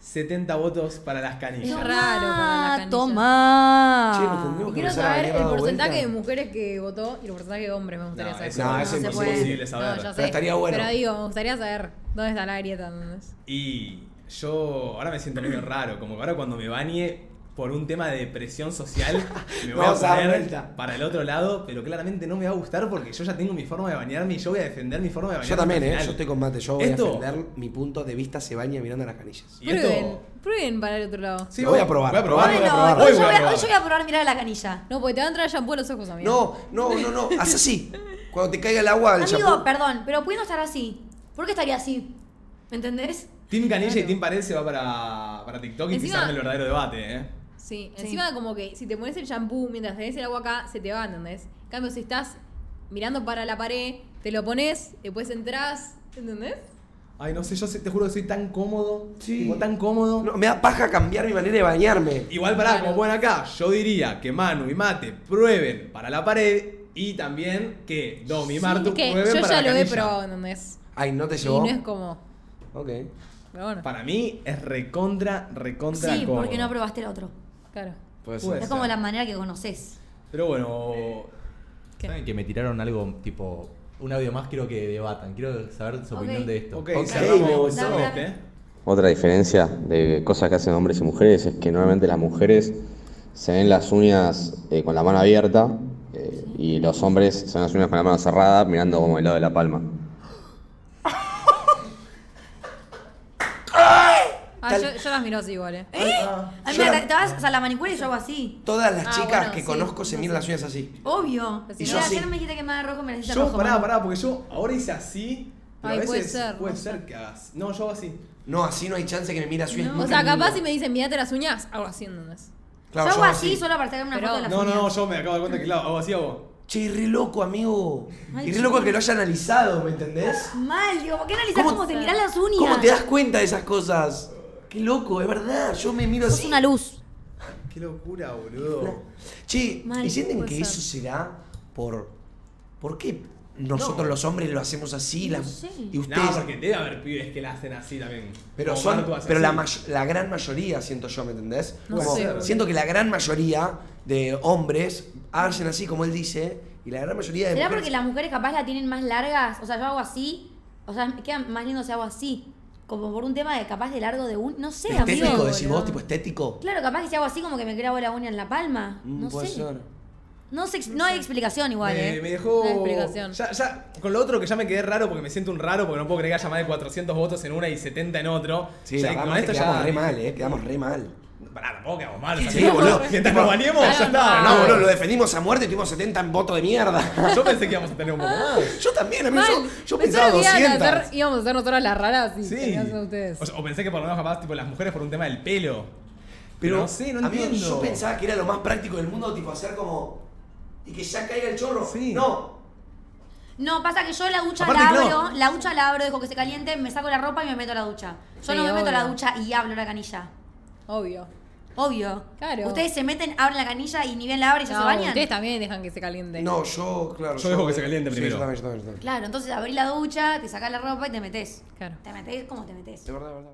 70 votos para las Es canillas. raro para la canilla. Toma. Che, nos tendríamos Y que quiero empezar a saber venir el porcentaje de vuelta. mujeres que votó y el porcentaje de hombres me gustaría No, saber. eso No, no, eso es imposible imposible saber. No, ya Pero sé. estaría bueno. Pero digo, me gustaría saber dónde está la grieta. ¿entendés? Y yo ahora me siento medio raro, como que ahora cuando me bañe por un tema de presión social, me voy a poner para el otro lado, pero claramente no me va a gustar porque yo ya tengo mi forma de bañarme y yo voy a defender mi forma de bañarme. Yo también, ¿eh? el. Yo estoy con Mate. Yo voy Esto- a defender mi punto de vista se baña mirando las canillas. Y esto- Prueben, prueben para el otro lado. Sí, voy a probar. Voy a probar, Bueno, voy a probar. hoy, Hoy yo voy a hoy probar. yo voy a probar mirar a la canilla. No, porque te va a entrar shampoo en los ojos, amigo. No, no, no, no. Haz así. Cuando te caiga el agua al Amigo, shampoo. perdón, pero pudiendo estar así. ¿Por qué estaría así? ¿Me entendés? Team Canilla y. Team Pared se va para, para TikTok y Encima- quizás el verdadero debate, ¿eh? Sí, Sí. encima como que si te pones el shampoo mientras tenés el agua acá, se te va, ¿entendés? En cambio, si estás mirando para la pared, te lo pones, después entras, ¿entendés? Ay, no sé, yo te juro que soy tan cómodo. Sí. tipo, tan cómodo. No, me da paja cambiar mi manera de bañarme. Igual pará, Claro. como ponen acá, yo diría que Manu y Mate prueben para la pared y también que Domi y Martu es que prueben yo para ya la lo he probado, ¿entendés? Ay, no te Y llevó. no es como... Ok. Pero bueno, Para mí es recontra, recontra Sí, cómodo. porque no probaste el otro. Claro. Puede Puede ser. Es como la manera que conoces. Pero bueno, ¿Qué? ¿Saben que me tiraron algo tipo un audio más? Quiero que debatan. Quiero saber su opinión de esto. ok, Ok, cerramos me gustó. cerramos Dale, este. Otra diferencia de cosas que hacen hombres y mujeres es que normalmente las mujeres se ven las uñas eh, con la mano abierta eh, y los hombres se ven las uñas con la mano cerrada mirando como el lado de la palma. Ah, Tal- yo, yo las miro así igual, ¿eh? Ah, A mí Yo me- la- te vas a la manicura y yo hago así. Todas las Ah, chicas bueno, que sí. conozco se No miran sé. las uñas así. Obvio. Y Y yo ayer sí. me dijiste que me da rojo, me la hiciste Yo, rojo. pará, mano. pará, porque yo ahora hice así. Pero Ay, a puede veces ser, puede no ser que hagas. No, yo hago así. No, así no hay chance que me mire las uñas. O nunca sea, capaz si me dicen, mirate las uñas, hago así, ¿entendés? Claro, yo hago yo así solo para sacar una Pero- foto de las No, no, uñas. no, yo me acabo de dar cuenta que claro, hago así hago. Che, re loco, amigo. Ay, y re loco que lo haya analizado, ¿me entendés? Mal, digo, ¿por qué analizás ¿Cómo- cómo te mirás las uñas? ¿Cómo te das cuenta de esas cosas? Qué loco, es verdad. Yo me miro así. una luz. Qué locura, boludo. Che, Mal, ¿y sienten que ser. eso será por. ¿Por qué nosotros los hombres lo hacemos así? No la- sé. Y ustedes. No, porque debe haber pibes que la hacen así también. Pero, Como son, pero la, gran mayoría, siento yo, ¿me entendés? No Como- sé, siento que la gran mayoría de hombres hacen así como él dice, y la gran mayoría de ¿Será mujeres... porque las mujeres capaz la tienen más largas? O sea, yo hago así. O sea, queda más lindo si hago así. Como por un tema de capaz de largo de un. No sé, estético, amigo. decís vos, tipo estético. Claro, capaz que si hago así como que me grabo la uña en la palma. Mm, no puede sé. ser. No, sé, no hay explicación igual, me, eh. me dejó. No hay explicación. Ya, ya, con lo otro que ya me quedé raro porque me siento un raro porque no puedo creer que haya más de 400 votos en una y 70 en otro. Sí, la con es esto ya. quedamos re mal, eh, quedamos re mal. Pará, tampoco quedamos mal. Sí, boludo. Mientras nos bañemos, ya está. No, boludo, lo defendimos a muerte y tuvimos 70 en voto de mierda. Yo pensé que íbamos a tener un poco más. Yo también, amigo, Mal. yo, pensaba que iban a 200. hacer- íbamos a hacer nosotras las raras y Sí. ser ustedes. O, sea, o pensé que por lo menos capaz, tipo, las mujeres por un tema del pelo. Pero no sé, no amigo, entiendo. yo pensaba que era lo más práctico del mundo, tipo hacer como. y que ya caiga el chorro. Sí. No. No, pasa que yo la ducha Aparte la abro, la ducha la abro, dejo que se caliente, me saco la ropa y me meto a la ducha. Yo Sí, no me meto a la ducha y abro la canilla. Obvio. Obvio. Claro. Ustedes se meten, abren la canilla y ni bien la abren y ya No, se bañan. ustedes también dejan que se caliente. No, yo, claro. Yo dejo que se caliente sí, primero. yo también, yo también, yo también. Claro, entonces abrís la ducha, te sacás la ropa y te metes. Claro. Te metes como te metes. De verdad, de verdad.